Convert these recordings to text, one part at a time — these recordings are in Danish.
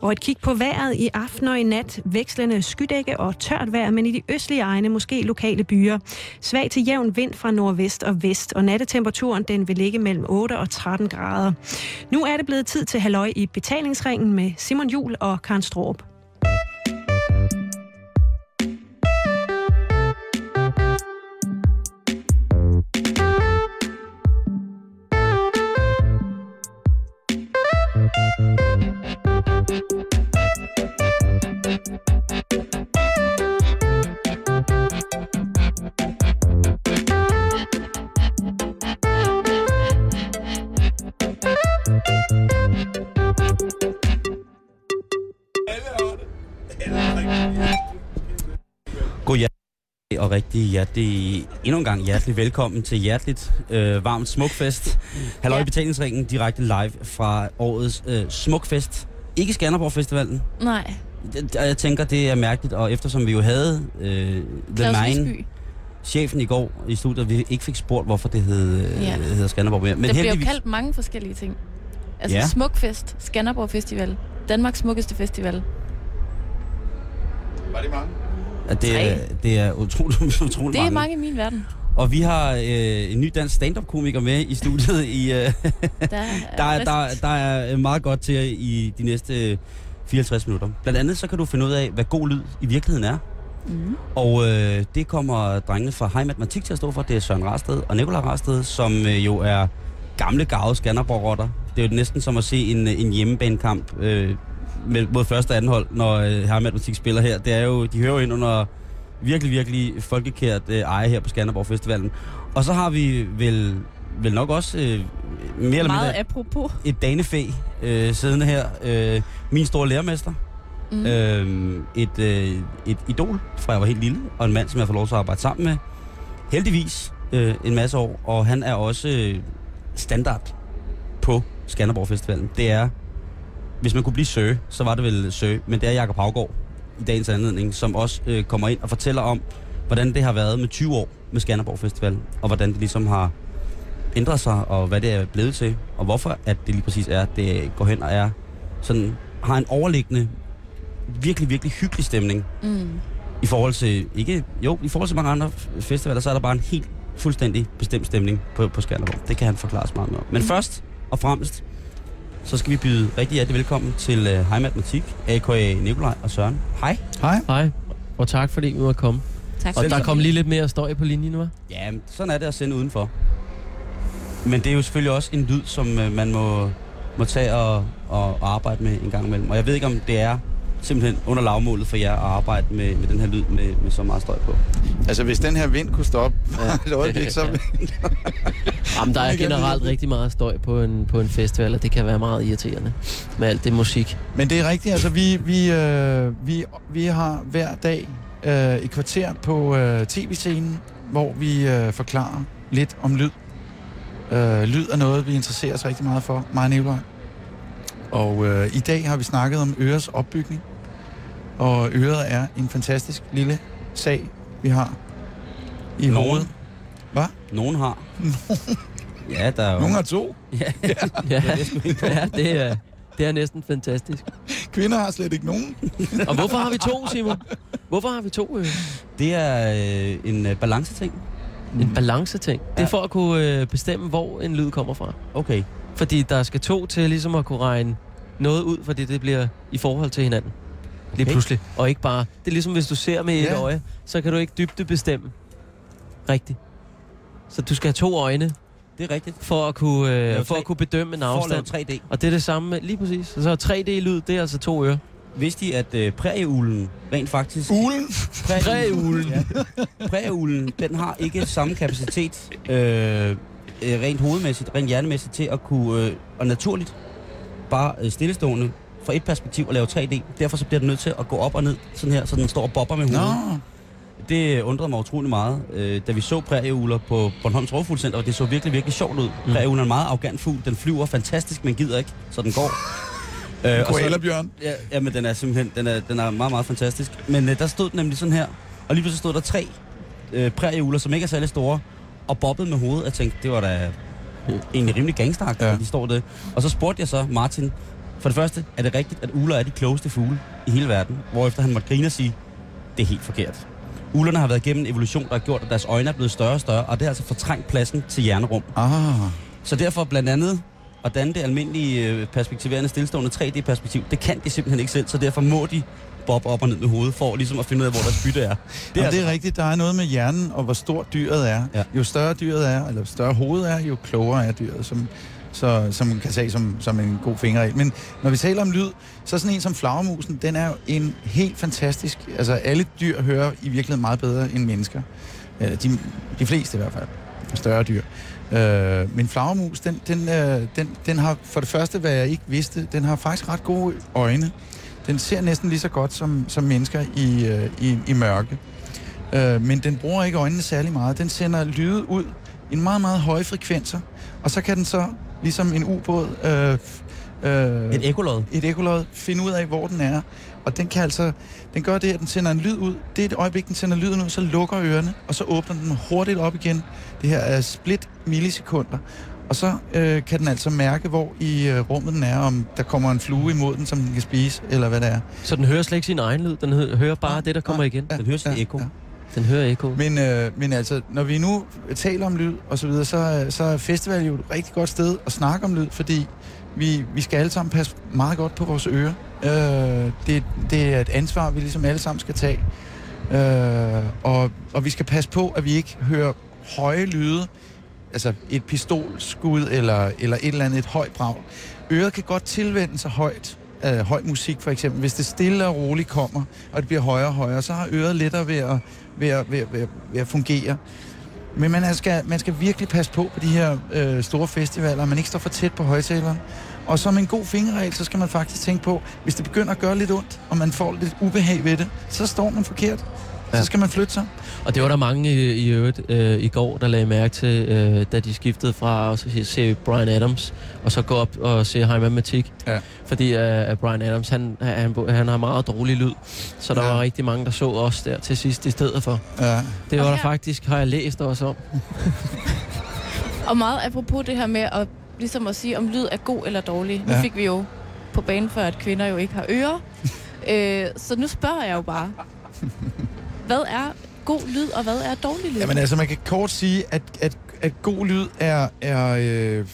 Og et kig på vejret i aften og i nat. Vekslende skydække og tørt vejr, men i de østlige egne måske lokale byer. Svag til jævn vind fra nordvest og vest, og nattetemperaturen den vil ligge mellem 8 og 13 grader. Nu er det blevet tid til halløj i betalingsringen med Simon Jul og Karen Stroop. Og rigtig hjertelig, endnu en gang hjertelig velkommen til Hjerteligt øh, Varmt Smukfest. Halløj ja. betalingsringen direkte live fra årets øh, Smukfest. Ikke Skanderborg Festivalen. Nej. Jeg, jeg tænker, det er mærkeligt, og eftersom vi jo havde øh, The Mine, chefen i går i studiet, vi ikke fik spurgt, hvorfor det hed, øh, ja. hedder Skanderborg mere. Men det bliver jo kaldt mange forskellige ting. Altså ja. Smukfest, Skanderborg Festival, Danmarks smukkeste festival. Var det mange? At det, er, det er utroligt, utroligt Det er mange. mange i min verden. Og vi har øh, en ny dansk stand-up-komiker med i studiet. I, øh, der, er der, der, der er meget godt til i de næste 54 minutter. Blandt andet så kan du finde ud af, hvad god lyd i virkeligheden er. Mm. Og øh, det kommer drengene fra High Matematik til at stå for. Det er Søren Rasted og Nikolaj Rasted, som øh, jo er gamle gave Skanderborg-rotter. Det er jo næsten som at se en, en hjemmebanekamp øh, med, mod første og anden hold, når øh, her Matematik spiller her. Det er jo, de hører jo ind under virkelig, virkelig folkekært øh, eje her på Skanderborg Festivalen. Og så har vi vel, vel nok også øh, mere eller mindre apropos. et danefæ øh, siddende her. Øh, min store lærermester. Mm. Øh, et, øh, et idol fra jeg var helt lille, og en mand, som jeg får lov til at arbejde sammen med. Heldigvis øh, en masse år, og han er også øh, standard på Skanderborg Festivalen. Det er hvis man kunne blive Søge, så var det vel Søge, men det er Jakob Havgård i dagens anledning, som også øh, kommer ind og fortæller om, hvordan det har været med 20 år med Skanderborg Festival, og hvordan det ligesom har ændret sig, og hvad det er blevet til, og hvorfor at det lige præcis er, det går hen og er sådan, har en overliggende, virkelig, virkelig hyggelig stemning. Mm. I forhold til, ikke, jo, i forhold til mange andre festivaler, så er der bare en helt fuldstændig bestemt stemning på, på Skanderborg. Det kan han forklare meget mere Men mm. først og fremmest, så skal vi byde rigtig hjertelig velkommen til uh, Hej Matematik, a.k.a. Nikolaj og Søren. Hej. Hej. Hej, og tak fordi vi måtte komme. Tak. Og der kom lige lidt mere støj på linjen nu, Ja, sådan er det at sende udenfor. Men det er jo selvfølgelig også en lyd, som uh, man må, må tage og, og, og arbejde med en gang imellem. Og jeg ved ikke, om det er simpelthen under lavmålet for jer at arbejde med, med den her lyd med, med så meget støj på. Altså, hvis den her vind kunne stoppe ja. et øjeblik, så... Jamen, der er generelt rigtig meget støj på en, på en festival, og det kan være meget irriterende med alt det musik. Men det er rigtigt, altså vi, vi, øh, vi, vi har hver dag øh, et kvarter på øh, tv-scenen, hvor vi øh, forklarer lidt om lyd. Øh, lyd er noget, vi interesserer os rigtig meget for, mig og Nicolaj. Og øh, i dag har vi snakket om ørets opbygning. Og øret er en fantastisk lille sag, vi har i Nogen. hovedet. Hvad? Nogen har. ja, der er jo... Nogen har to. ja, ja. ja, ja det, er, det er næsten fantastisk. Kvinder har slet ikke nogen. og hvorfor har vi to, Simon? Hvorfor har vi to? Øh? Det er øh, en øh, balanceting. En balanceting? Ja. Det er for at kunne øh, bestemme, hvor en lyd kommer fra. Okay. Fordi der skal to til ligesom at kunne regne noget ud, fordi det bliver i forhold til hinanden. Okay. Lige pludselig. Og ikke bare... Det er ligesom, hvis du ser med ja. et øje, så kan du ikke dybde bestemme. Rigtigt. Så du skal have to øjne. Det er rigtigt. For at kunne, øh, for at kunne bedømme en afstand. For at 3D. Og det er det samme med, lige præcis. Så 3D-lyd, det er altså to ører. Vidste I, at øh, prægeulen rent faktisk... Ulen? Prægeulen. ja. Prægeulen, den har ikke samme kapacitet øh, øh, rent hovedmæssigt, rent hjernemæssigt til at kunne, øh, og naturligt, bare øh, stillestående fra et perspektiv og lave 3D. Derfor så bliver den nødt til at gå op og ned, sådan her, så den står og bobber med hovedet. Nå. Det undrede mig utrolig meget, øh, da vi så prærieuler på Bornholms Rovfuglcenter, og det så virkelig, virkelig sjovt ud. Mm. Prærieulen er en meget arrogant fugl. Den flyver fantastisk, men gider ikke, så den går. Øh, Koala-bjørn. Ja, ja, men den er simpelthen den er, den er meget, meget fantastisk. Men øh, der stod den nemlig sådan her, og lige pludselig stod der tre øh, prærieuler, som ikke er særlig store, og bobbede med hovedet. Jeg tænkte, det var da egentlig rimelig gangstagt, ja. de står det. Og så spurgte jeg så Martin, For det første er det rigtigt, at uler er de klogeste fugle i hele verden, hvorefter han måtte grine og sige, det er helt forkert. Ulerne har været igennem en evolution, der har gjort, at deres øjne er blevet større og større, og det har altså fortrængt pladsen til hjernerum. Ah. Så derfor blandt andet at danne det almindelige øh, perspektiverende stillestående 3D-perspektiv, det kan de simpelthen ikke selv, så derfor må de bob op og ned med hovedet, for ligesom at finde ud af, hvor deres bytte er. Det er, altså- det er rigtigt. Der er noget med hjernen, og hvor stort dyret er. Ja. Jo større dyret er, eller større hovedet er, jo klogere er dyret, som, så, som man kan sige som, som en god fingerregel. Men når vi taler om lyd, så sådan en som flagermusen, den er jo en helt fantastisk... Altså, alle dyr hører i virkeligheden meget bedre end mennesker. Eller de, de fleste i hvert fald. Større dyr. Øh, men flagermus, den, den, øh, den, den har for det første, hvad jeg ikke vidste, den har faktisk ret gode øjne. Den ser næsten lige så godt som, som mennesker i, øh, i, i mørke. Øh, men den bruger ikke øjnene særlig meget. Den sender lyde ud i en meget, meget høje frekvenser. Og så kan den så, ligesom en ubåd, øh, øh, Et ekolod. et ekolod, finde ud af, hvor den er. Og den kan altså, den gør det, at den sender en lyd ud. Det er et øjeblik, den sender lyden ud, så lukker ørerne, og så åbner den hurtigt op igen. Det her er split millisekunder. Og så øh, kan den altså mærke, hvor i øh, rummet den er, om der kommer en flue imod den, som den kan spise, eller hvad det er. Så den hører slet ikke sin egen lyd. Den hø- hører bare det, der kommer igen. Den hører sin ekko. Den hører ekko. Men, øh, men altså, når vi nu taler om lyd og så videre, så, så er festival jo et rigtig godt sted at snakke om lyd, fordi vi, vi skal alle sammen passe meget godt på vores ører. Øh, det, det er et ansvar, vi ligesom alle sammen skal tage. Øh, og, og vi skal passe på, at vi ikke hører høje lyde, altså et pistolskud eller, eller et eller andet, et højt brag. Øret kan godt tilvende sig højt, øh, høj musik for eksempel. Hvis det stille og roligt kommer, og det bliver højere og højere, så har øret lettere ved at, ved at, ved at, ved at, ved at fungere. Men man skal, man skal virkelig passe på på de her øh, store festivaler, man ikke står for tæt på højtaleren. Og som en god fingerregel, så skal man faktisk tænke på, hvis det begynder at gøre lidt ondt, og man får lidt ubehag ved det, så står man forkert. Ja. Så skal man flytte sig. Og det var der mange i, i øvrigt øh, i går, der lagde mærke til, øh, da de skiftede fra at se, Brian Adams, og så gå op og se High Matematik. Ja. Fordi øh, Brian Adams, han, han, han har meget dårlig lyd. Så der Ja. ja. var rigtig mange, der så os der til sidst i stedet for. Ja. Det var Og der her- faktisk, har jeg læst også om. Og meget apropos det her med at, ligesom at sige, om lyd er god eller dårlig. Nu Ja. fik vi jo på banen for, at kvinder jo ikke har ører. øh, så nu spørger jeg jo bare, hvad er god lyd, og hvad er dårlig lyd? Jamen altså, man kan kort sige, at, at, at god lyd er, er øh,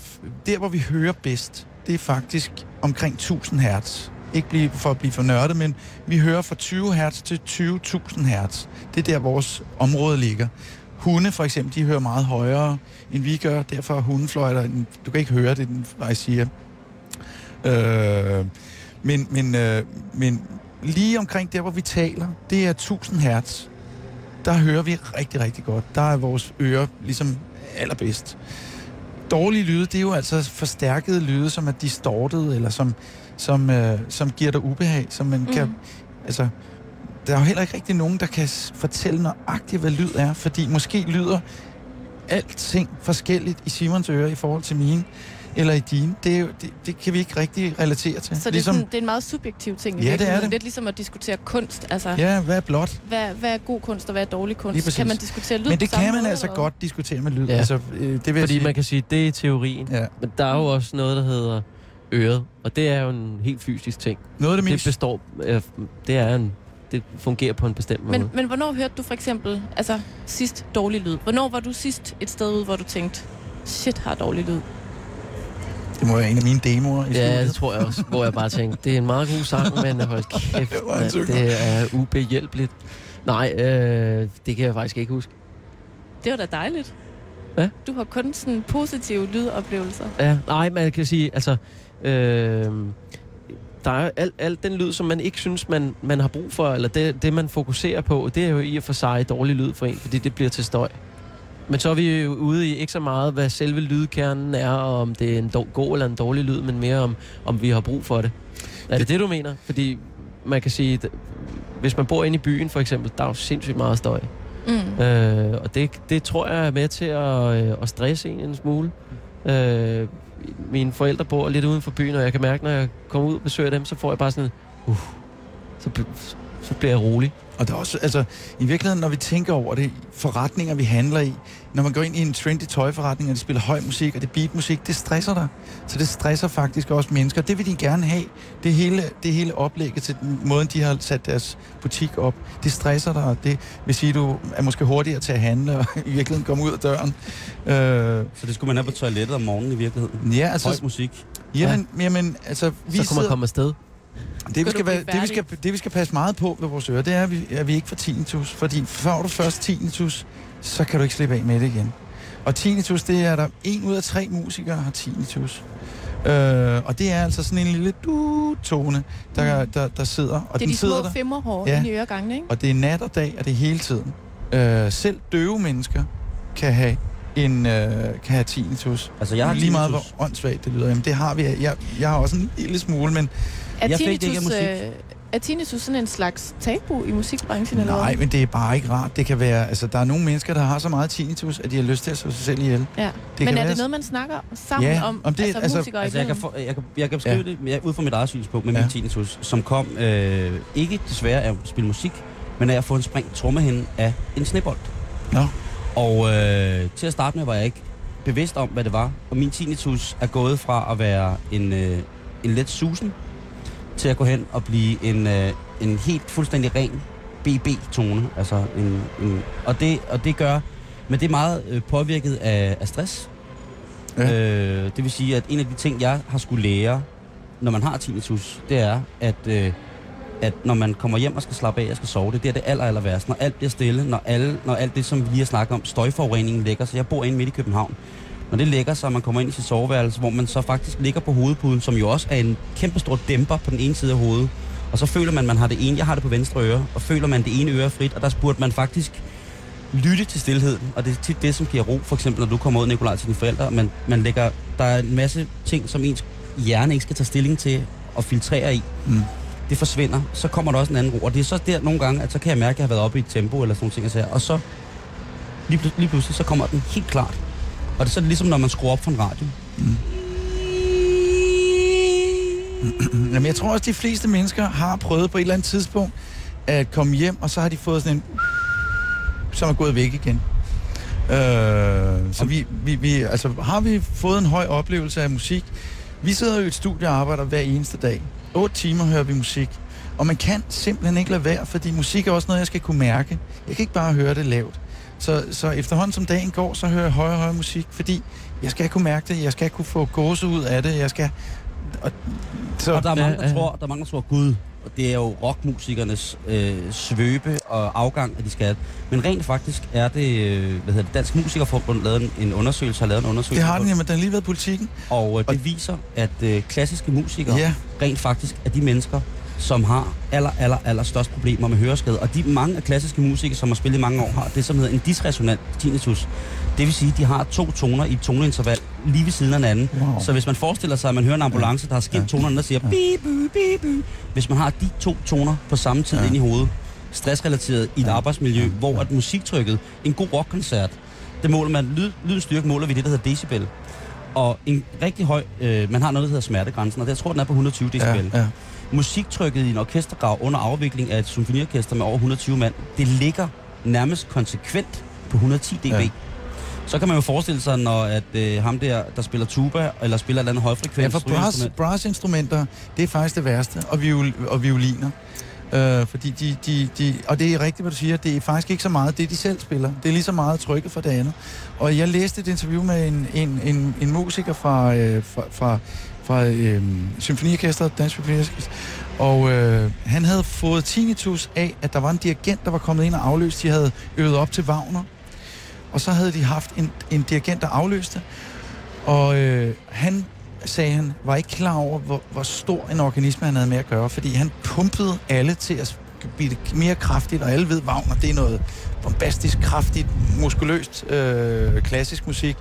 der, hvor vi hører bedst. Det er faktisk omkring 1000 hertz. Ikke blive, for at blive for nørdet, men vi hører fra 20 hertz til 20.000 hertz. Det er der, vores område ligger. Hunde for eksempel, de hører meget højere, end vi gør. Derfor er hundefløjter, en- du kan ikke høre det, den faktisk siger. Øh, men, men, øh, men lige omkring der, hvor vi taler, det er 1000 hertz der hører vi rigtig, rigtig godt. Der er vores ører ligesom allerbedst. Dårlige lyde, det er jo altså forstærkede lyde, som er distortet, eller som, som, øh, som giver dig ubehag, som man mm. kan... Altså, der er jo heller ikke rigtig nogen, der kan fortælle nøjagtigt, hvad lyd er, fordi måske lyder alting forskelligt i Simons ører i forhold til mine, eller i dine. Det, det, det kan vi ikke rigtig relatere til. så det er, sådan, det er en meget subjektiv ting. Ja, det er det. Lidt ligesom at diskutere kunst. Altså, Ja, hvad er blot? hvad, hvad er god kunst, og hvad er dårlig kunst? Kan man diskutere lyd Men det kan man måde, altså eller godt diskutere med lyd. Ja. Altså, øh, det vil Fordi sige. man kan sige, det er teorien. Ja. Men der er jo også noget, der hedder øret. Og det er jo en helt fysisk ting. Noget af det Det mest... består... Øh, det er en... Det fungerer på en bestemt måde. Men, men hvornår hørte du for eksempel altså, sidst dårlig lyd? Hvornår var du sidst et sted ud, hvor du tænkte, shit, har dårlig lyd? Det må være en af mine demoer i Ja, studiet. det tror jeg også. Hvor jeg bare tænkte, det er en meget god sang, men hold kæft, Det synger. det er ubehjælpeligt. Nej, øh, det kan jeg faktisk ikke huske. Det var da dejligt. Hvad? Du har kun sådan positive lydoplevelser. Ja, nej, man kan sige, altså... Øh, der er alt, alt den lyd, som man ikke synes, man, man har brug for, eller det, det, man fokuserer på, det er jo i og for sig dårlig lyd for en, fordi det bliver til støj. Men så er vi ude i ikke så meget, hvad selve lydkernen er, og om det er en god eller en dårlig lyd, men mere om, om vi har brug for det. Er det det, du mener? Fordi man kan sige, at hvis man bor inde i byen for eksempel, der er jo sindssygt meget støj. Mm. Øh, og det, det tror jeg er med til at, øh, at stresse en en smule. Øh, mine forældre bor lidt uden for byen, og jeg kan mærke, når jeg kommer ud og besøger dem, så får jeg bare sådan, uh, så, så bliver jeg rolig. Og der er også, altså, i virkeligheden, når vi tænker over det, forretninger, vi handler i, når man går ind i en trendy tøjforretning, og de spiller høj musik, og det beatmusik, det stresser dig. Så det stresser faktisk også mennesker. Det vil de gerne have. Det hele, det hele oplægget til den måden, de har sat deres butik op, det stresser dig, og det vil sige, at du er måske hurtigere til at handle, og i virkeligheden komme ud af døren. Øh, Så det skulle man have på toilettet om morgenen i virkeligheden. ja, Høj altså, musik. jamen, jamen, altså, vi Så kunne man sidder- komme afsted. Det vi, Skal være, det, vi skal, det, vi skal passe meget på ved vores ører, det er, at vi, at vi ikke får tinnitus. Fordi får du først tinnitus, så kan du ikke slippe af med det igen. Og tinnitus, det er der en ud af tre musikere har tinnitus. Øh, og det er altså sådan en lille du-tone, der, der, der sidder. Og Det er den de sidder små der, femmerhår Ja. i øregangene, ikke? og det er nat og dag, og det er hele tiden. Øh, selv døve mennesker kan have en øh, kan have tinnitus. Altså, jeg har Lige meget, hvor tinnitus. åndssvagt det lyder. Jamen, det har vi. Jeg, jeg har også en lille smule, men Er Jeg fik det ikke af tinnitus, musik. øh, er tinnitus sådan en slags tabu i musikbranchen? eller Nej, hvad? men det er bare ikke rart. Det kan være, altså der er nogle mennesker, der har så meget tinnitus, at de har lyst til at slå sig selv ihjel. Ja. Det men kan er være- det noget, man snakker sammen Ja, om, om det- altså, altså- musikere Altså, jeg kan, få, jeg kan, jeg kan beskrive Ja. ja. det ja, ud fra mit eget synspunkt med Ja. ja. min tinnitus, som kom øh, ikke desværre af at spille musik, men af at få en sprængt trommehinde af en snebold. Nå. Og øh, til at starte med var jeg ikke bevidst om, hvad det var. Og min tinnitus er gået fra at være en, øh, en let susen, til at gå hen og blive en, øh, en helt fuldstændig ren BB-tone. Altså en, en, og, det, og det gør, men det er meget øh, påvirket af, af stress. Ja. Øh, det vil sige, at en af de ting, jeg har skulle lære, når man har tinnitus, det er, at, øh, at når man kommer hjem og skal slappe af og skal sove, det er der, det aller, aller værste. Når alt bliver stille, når, alle, når alt det, som vi lige har snakket om, støjforureningen lægger sig. Jeg bor inde midt i København. Når det lægger sig, og man kommer ind i sit soveværelse, hvor man så faktisk ligger på hovedpuden, som jo også er en kæmpe stor dæmper på den ene side af hovedet. Og så føler man, at man har det ene, jeg har det på venstre øre, og føler man det ene øre frit, og der burde man faktisk lytte til stillheden, og det er tit det, som giver ro. For eksempel, når du kommer ud, Nikolaj, til dine forældre, man, man lægger, der er en masse ting, som ens hjerne ikke skal tage stilling til og filtrere i. Mm. Det forsvinder, så kommer der også en anden ro. Og det er så der nogle gange, at så kan jeg mærke, at jeg har været oppe i et tempo eller sådan nogle ting, og så lige, pl- lige pludselig, så kommer den helt klart. Og det er sådan ligesom, når man skruer op for en radio. Mm. Jamen, jeg tror også, de fleste mennesker har prøvet på et eller andet tidspunkt at komme hjem, og så har de fået sådan en, som er gået væk igen. Øh, så vi, vi, vi, altså, har vi fået en høj oplevelse af musik? Vi sidder jo i et studie og arbejder hver eneste dag. 8 timer hører vi musik. Og man kan simpelthen ikke lade være, fordi musik er også noget, jeg skal kunne mærke. Jeg kan ikke bare høre det lavt. Så, så efterhånden som dagen går, så hører jeg højere og højere musik, fordi jeg skal kunne mærke det, jeg skal kunne få gåse ud af det, jeg skal... Og, så, Og der er mange, der tror, der er mange, der tror, Gud, og det er jo rockmusikernes øh, svøbe og afgang, at de skal. Men rent faktisk er det, øh, hvad hedder det, Dansk Musikerforbund lavet en, en undersøgelse, har lavet en undersøgelse, det har den, jamen, den har lige været politikken. og øh, det viser, at øh, klassiske musikere Ja, rent faktisk er de mennesker, som har aller, aller, aller størst problemer med høreskade. Og de mange af klassiske musikere, som har spillet i mange år, har det, som hedder en disresonant tinnitus. Det vil sige, at de har to toner i et toneinterval lige ved siden af hinanden. Wow. Så hvis man forestiller sig, at man hører en ambulance, der har skilt Ja. tonerne, der siger bi, bu, bi, bu. Hvis man har de to toner på samme tid Ja. ind i hovedet, stressrelateret i et Ja. arbejdsmiljø, Ja. hvor at musiktrykket, en god rockkoncert, det måler man, lyd, lydens styrke måler vi det, der hedder decibel. Og en rigtig høj, øh, man har noget, der hedder smertegrænsen, og jeg tror, den er på 120 decibel. ja, ja. Musiktrykket i en orkestergrav under afvikling af et symfoniorkester med over 120 mand, det ligger nærmest konsekvent på 110 dB. Ja. Ja. Så kan man jo forestille sig, når at, øh, ham der, der spiller tuba, eller spiller et eller andet Ja, højfrekvens for brass, brassinstrumenter, det er faktisk det værste, og, viol, og violiner. Øh, fordi de, de, de, og det er rigtigt, hvad du siger, det er faktisk ikke så meget det, de selv spiller. Det er lige så meget trykket for det andet. Og jeg læste et interview med en, en, en, en musiker fra, øh, fra, fra, fra øh, Symfoniorkestret, Dansk Symfoniorkester, og øh, han havde fået tinnitus af, at der var en dirigent, der var kommet ind og afløst. De havde øvet op til Wagner, og så havde de haft en, en dirigent, der afløste. Og øh, han, sagde han, var ikke klar over, hvor, hvor stor en organisme han havde med at gøre, fordi han pumpede alle til at blive det mere kraftigt, og alle ved, Wagner, det er noget bombastisk, kraftigt, muskuløst, øh, klassisk musik.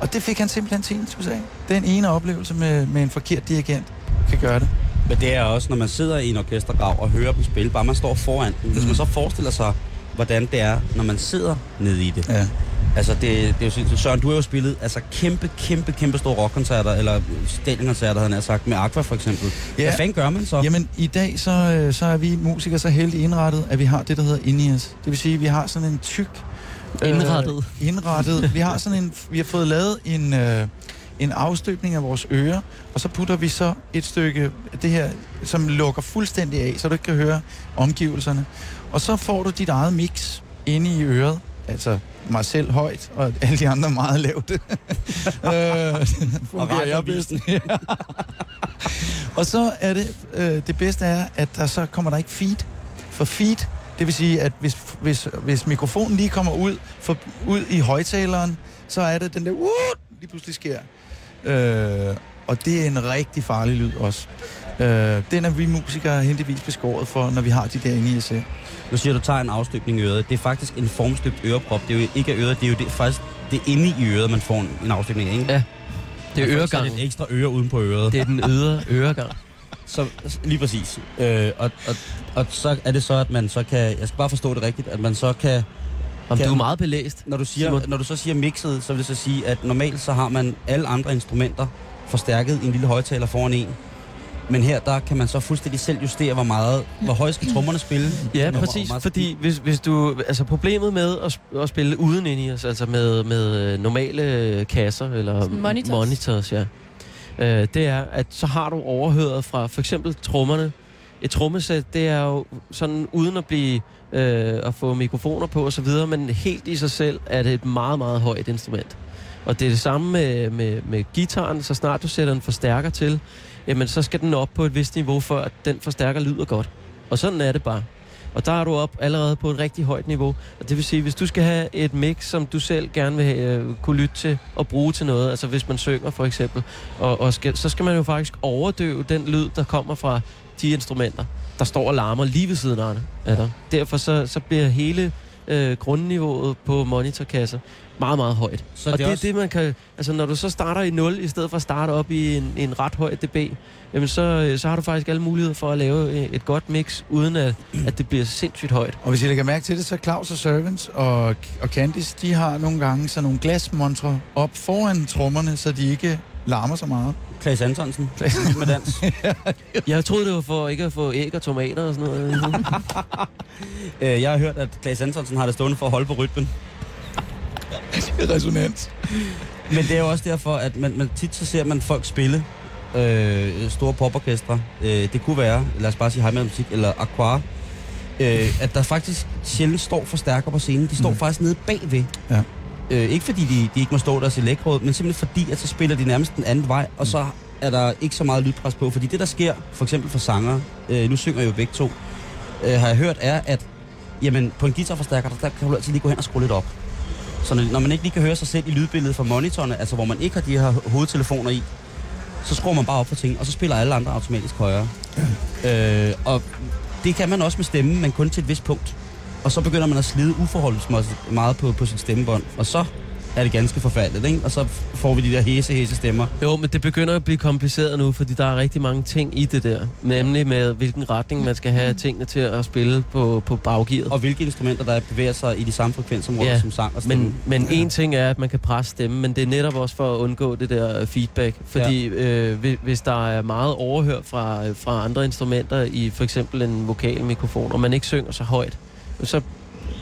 Og det fik han simpelthen til en af. Den ene oplevelse med, med en forkert dirigent kan gøre det. Men det er også, når man sidder i en orkestergrav og hører dem spille, bare man står foran den. Hvis man så forestiller sig hvordan det er, når man sidder nede i det. Ja. Altså, det, det er jo sindssygt. Søren, du har jo spillet altså, kæmpe, kæmpe, kæmpe store rockkoncerter, eller stadionkoncerter, havde han sagt, med Aqua for eksempel. Ja. Hvad fanden gør man så? Jamen, i dag så, øh, så er vi musikere så heldigt indrettet, at vi har det, der hedder in-ears. Det vil sige, at vi har sådan en tyk... Indrettet. Øh, indrettet. Vi har sådan en... Vi har fået lavet en... Øh, en afstøbning af vores ører, og så putter vi så et stykke det her, som lukker fuldstændig af, så du ikke kan høre omgivelserne. Og så får du dit eget mix inde i øret, altså mig selv højt, og alle de andre meget lavt. øh, fungerer jeg bedst. og så er det, øh, det bedste er, at der så kommer der ikke feed. For feed, det vil sige, at hvis, hvis, hvis mikrofonen lige kommer ud, for, ud i højtaleren, så er det den der, uh, lige pludselig sker. Øh, og det er en rigtig farlig lyd også. Øh, den er vi musikere heldigvis beskåret for, når vi har de der inde i SR. Nu siger du, tager en afstøbning i øret. Det er faktisk en formstøbt øreprop. Det er jo ikke af øret, det er jo det, faktisk det er inde i øret, man får en, en afstøbning af, ikke? Ja. Det er Man får øregangen. sådan et ekstra øre uden på øret. Det er den ydre øregang. Så, lige præcis. Øh, og, og, og så er det så, at man så kan... Jeg skal bare forstå det rigtigt, at man så kan... Om Kan- du er meget belæst. Når du, siger, Simon. når du så siger mixet, så vil det så sige, at normalt så har man alle andre instrumenter forstærket i en lille højtaler foran en. Men her, der kan man så fuldstændig selv justere, hvor meget, hvor højt skal trommerne spille. Ja, Hvor- præcis, fordi hvis, hvis du, altså problemet med at, at spille uden ind i os, altså med, med øh, normale kasser, eller Sådan monitors. monitors ja, øh, det er, at så har du overhøret fra for eksempel trommerne. Et trommesæt, det er jo sådan uden at blive, øh, at få mikrofoner på og så videre, men helt i sig selv er det et meget, meget højt instrument. Og det er det samme med, med, med gitaren, så snart du sætter en forstærker til, jamen så skal den op på et vist niveau, for at den forstærker lyder godt. Og sådan er det bare. Og der er du op allerede på et rigtig højt niveau. Og det vil sige, hvis du skal have et mix, som du selv gerne vil øh, kunne lytte til og bruge til noget, altså hvis man synger for eksempel, og, og skal, så skal man jo faktisk overdøve den lyd, der kommer fra de instrumenter, der står og larmer lige ved siden af dig. Derfor så, så bliver hele øh, grundniveauet på monitorkasser meget, meget højt. Så og det det er er også- det, man kan... Altså, når du så starter i 0, i stedet for at starte op i en, en ret høj dB, jamen så, øh, så har du faktisk alle muligheder for at lave øh, et godt mix, uden at, at det bliver sindssygt højt. Og hvis I lægger mærke til det, så Claus og Servants og, og Candice, de har nogle gange sådan nogle glasmontre op foran trommerne, så de ikke larmer så meget. Klaas Antonsen. Vild med dans. Jeg troede, det var for ikke at få æg og tomater og sådan noget. øh, jeg har hørt, at Klaas Antonsen har det stående for at holde på rytmen. Resonans. Men det er jo også derfor, at man, man tit så ser man folk spille øh, store poporkestre. Øh, det kunne være, lad os bare sige Heimat Musik eller Aqua. Øh, at der faktisk sjældent står forstærker på scenen. De står Mm. faktisk nede bagved. Ja. Øh, ikke fordi de, de ikke må stå der til lækråd, men simpelthen fordi, at så spiller de nærmest den anden vej, og så er der ikke så meget lydpres på. Fordi det, der sker, for eksempel for sanger, øh, nu synger jeg jo begge to, øh, har jeg hørt, er, at jamen, på en guitarforstærker, der, der kan du altid lige gå hen og skrue lidt op. Så når, man ikke lige kan høre sig selv i lydbilledet fra monitorerne, altså hvor man ikke har de her hovedtelefoner i, så skruer man bare op for ting, og så spiller alle andre automatisk højere. Øh, og det kan man også med stemme, men kun til et vist punkt. Og så begynder man at slide uforholdsmæssigt meget på, på sit stemmebånd, og så er det ganske forfærdeligt, ikke? Og så får vi de der hæse, hæse stemmer. Jo, men det begynder at blive kompliceret nu, fordi der er rigtig mange ting i det der. Nemlig med, hvilken retning man skal have tingene til at spille på, på baggearet. Og hvilke instrumenter, der bevæger sig i de samme frekvensområder Ja, som sang og stemme. Men, men en ting er, at man kan presse stemmen, men det er netop også for at undgå det der øh, feedback. Fordi ja. øh, hvis- hvis der er meget overhør fra, øh, fra andre instrumenter i for eksempel en vokalmikrofon, og man ikke synger så højt, så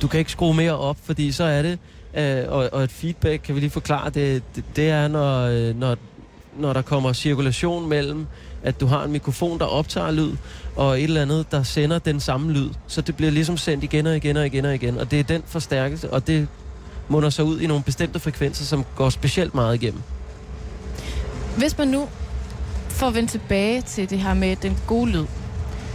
du kan ikke skrue mere op, fordi så er det, øh, og, og et feedback, kan vi lige forklare, det, det, det er, når, øh, når, når der kommer cirkulation mellem, at du har en mikrofon, der optager lyd, og et eller andet, der sender den samme lyd. Så det bliver ligesom sendt igen og igen og igen og igen, og det er den forstærkelse, og det munder sig ud i nogle bestemte frekvenser, som går specielt meget igennem. Hvis man nu får vendt tilbage til det her med den gode lyd.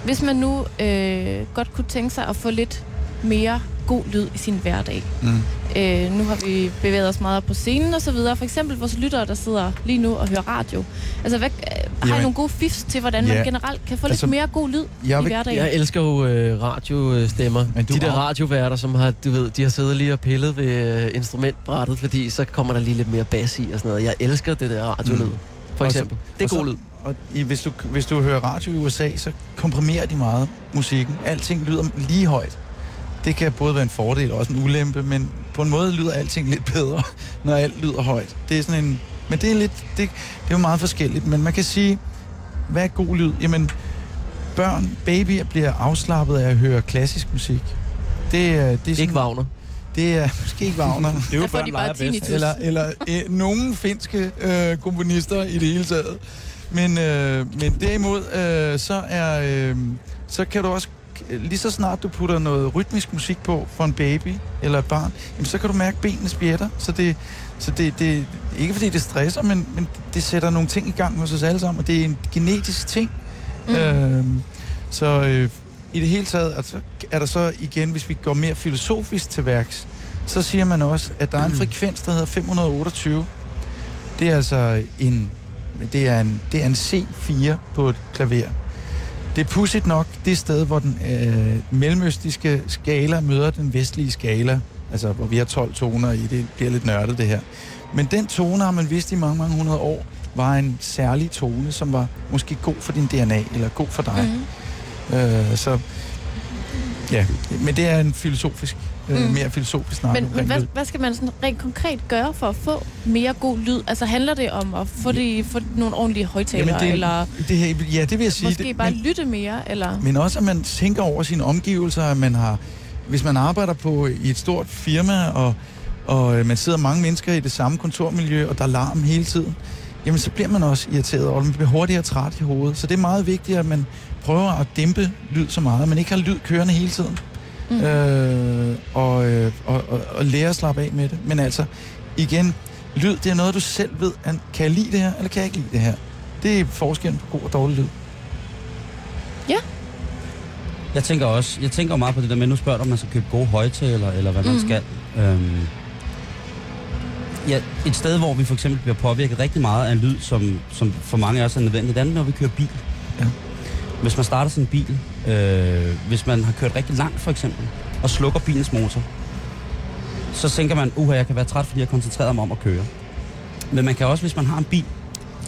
Hvis man nu øh, godt kunne tænke sig at få lidt mere god lyd i sin hverdag. Mm. Øh, nu har vi bevæget os meget op på scenen og så videre. For eksempel vores lyttere, der sidder lige nu og hører radio. Altså, hvad, øh, har I Jamen, nogle gode fifs til, hvordan ja. man generelt kan få Altså, lidt mere god lyd jeg i vil- hverdagen? Jeg elsker jo øh, radiostemmer. Men du De der har- radioværter, som har, du ved, de har siddet lige og pillet ved øh, instrumentbrættet, fordi så kommer der lige lidt mere bas i og sådan noget. Jeg elsker det der radiolyd, Mm. for Og så- eksempel. Det er god lyd. Og i, hvis, du, hvis du hører radio i USA, så komprimerer de meget musikken. Alting lyder lige højt. Det kan både være en fordel og også en ulempe, men på en måde lyder alting lidt bedre, når alt lyder højt. Det er sådan en, men det er lidt, det, det er jo meget forskelligt, men man kan sige, hvad er god lyd? Jamen, børn, babyer bliver afslappet af at høre klassisk musik. Det, er- det er sådan, Ikke Wagner. Det er måske ikke Wagner. Det er jo børn de bare bedst. eller eller øh, nogle finske øh, komponister i det hele taget. Men, øh, men derimod, øh, så, er, øh, så kan du også, lige så snart du putter noget rytmisk musik på for en baby eller et barn, jamen, så kan du mærke benene spjætter. Så det, så det, det ikke fordi det stresser, men, men det sætter nogle ting i gang hos os alle sammen, og det er en genetisk ting. Mm. Øh, så øh, i det hele taget altså, er der så igen, hvis vi går mere filosofisk til værks, så siger man også, at der er en frekvens, der hedder 528. Det er altså en, det er en, det er en C4 på et klaver. Det er pudsigt nok det sted, hvor den øh, mellemøstiske skala møder den vestlige skala. Altså, hvor vi har 12 toner i. Det bliver lidt nørdet, det her. Men den tone har man vidst i mange, mange hundrede år, var en særlig tone, som var måske god for din DNA, eller god for dig. Mm. Øh, så ja, men det er en filosofisk, øh, Mm. mere filosofisk snak Men, men hvad, lyd. hvad skal man sådan rent konkret gøre for at få mere god lyd? Altså handler det om at få, det, få nogle ordentlige højtalere, det, eller det, her- ja, det vil jeg sige. måske det, bare men, lytte mere? Eller? men også, at man tænker over sine omgivelser, at man har, hvis man arbejder på i et stort firma, og, og øh, man sidder mange mennesker i det samme kontormiljø, og der er larm hele tiden, jamen så bliver man også irriteret det. Man bliver hurtigere træt i hovedet. Så det er meget vigtigt, at man prøver at dæmpe lyd så meget, at man ikke har lyd kørende hele tiden. Mm. øh, og, øh, og, og, og lære at slappe af med det. Men altså, igen, lyd, det er noget, du selv ved. at Kan jeg lide det her, eller kan jeg ikke lide det her? Det er forskellen på god og dårlig lyd. Jeg tænker også, jeg tænker meget på det der med, nu spørger du, om man skal købe gode højtaler, eller hvad man Mhm. skal. Øhm, ja, et sted, hvor vi for eksempel bliver påvirket rigtig meget af en lyd, som, som for mange af os er nødvendigt, det er, når vi kører bil. Ja. Hvis man starter sin bil, øh, hvis man har kørt rigtig langt for eksempel, og slukker bilens motor, så tænker man, uha, jeg kan være træt, fordi jeg koncentrerer mig om at køre. Men man kan også, hvis man har en bil,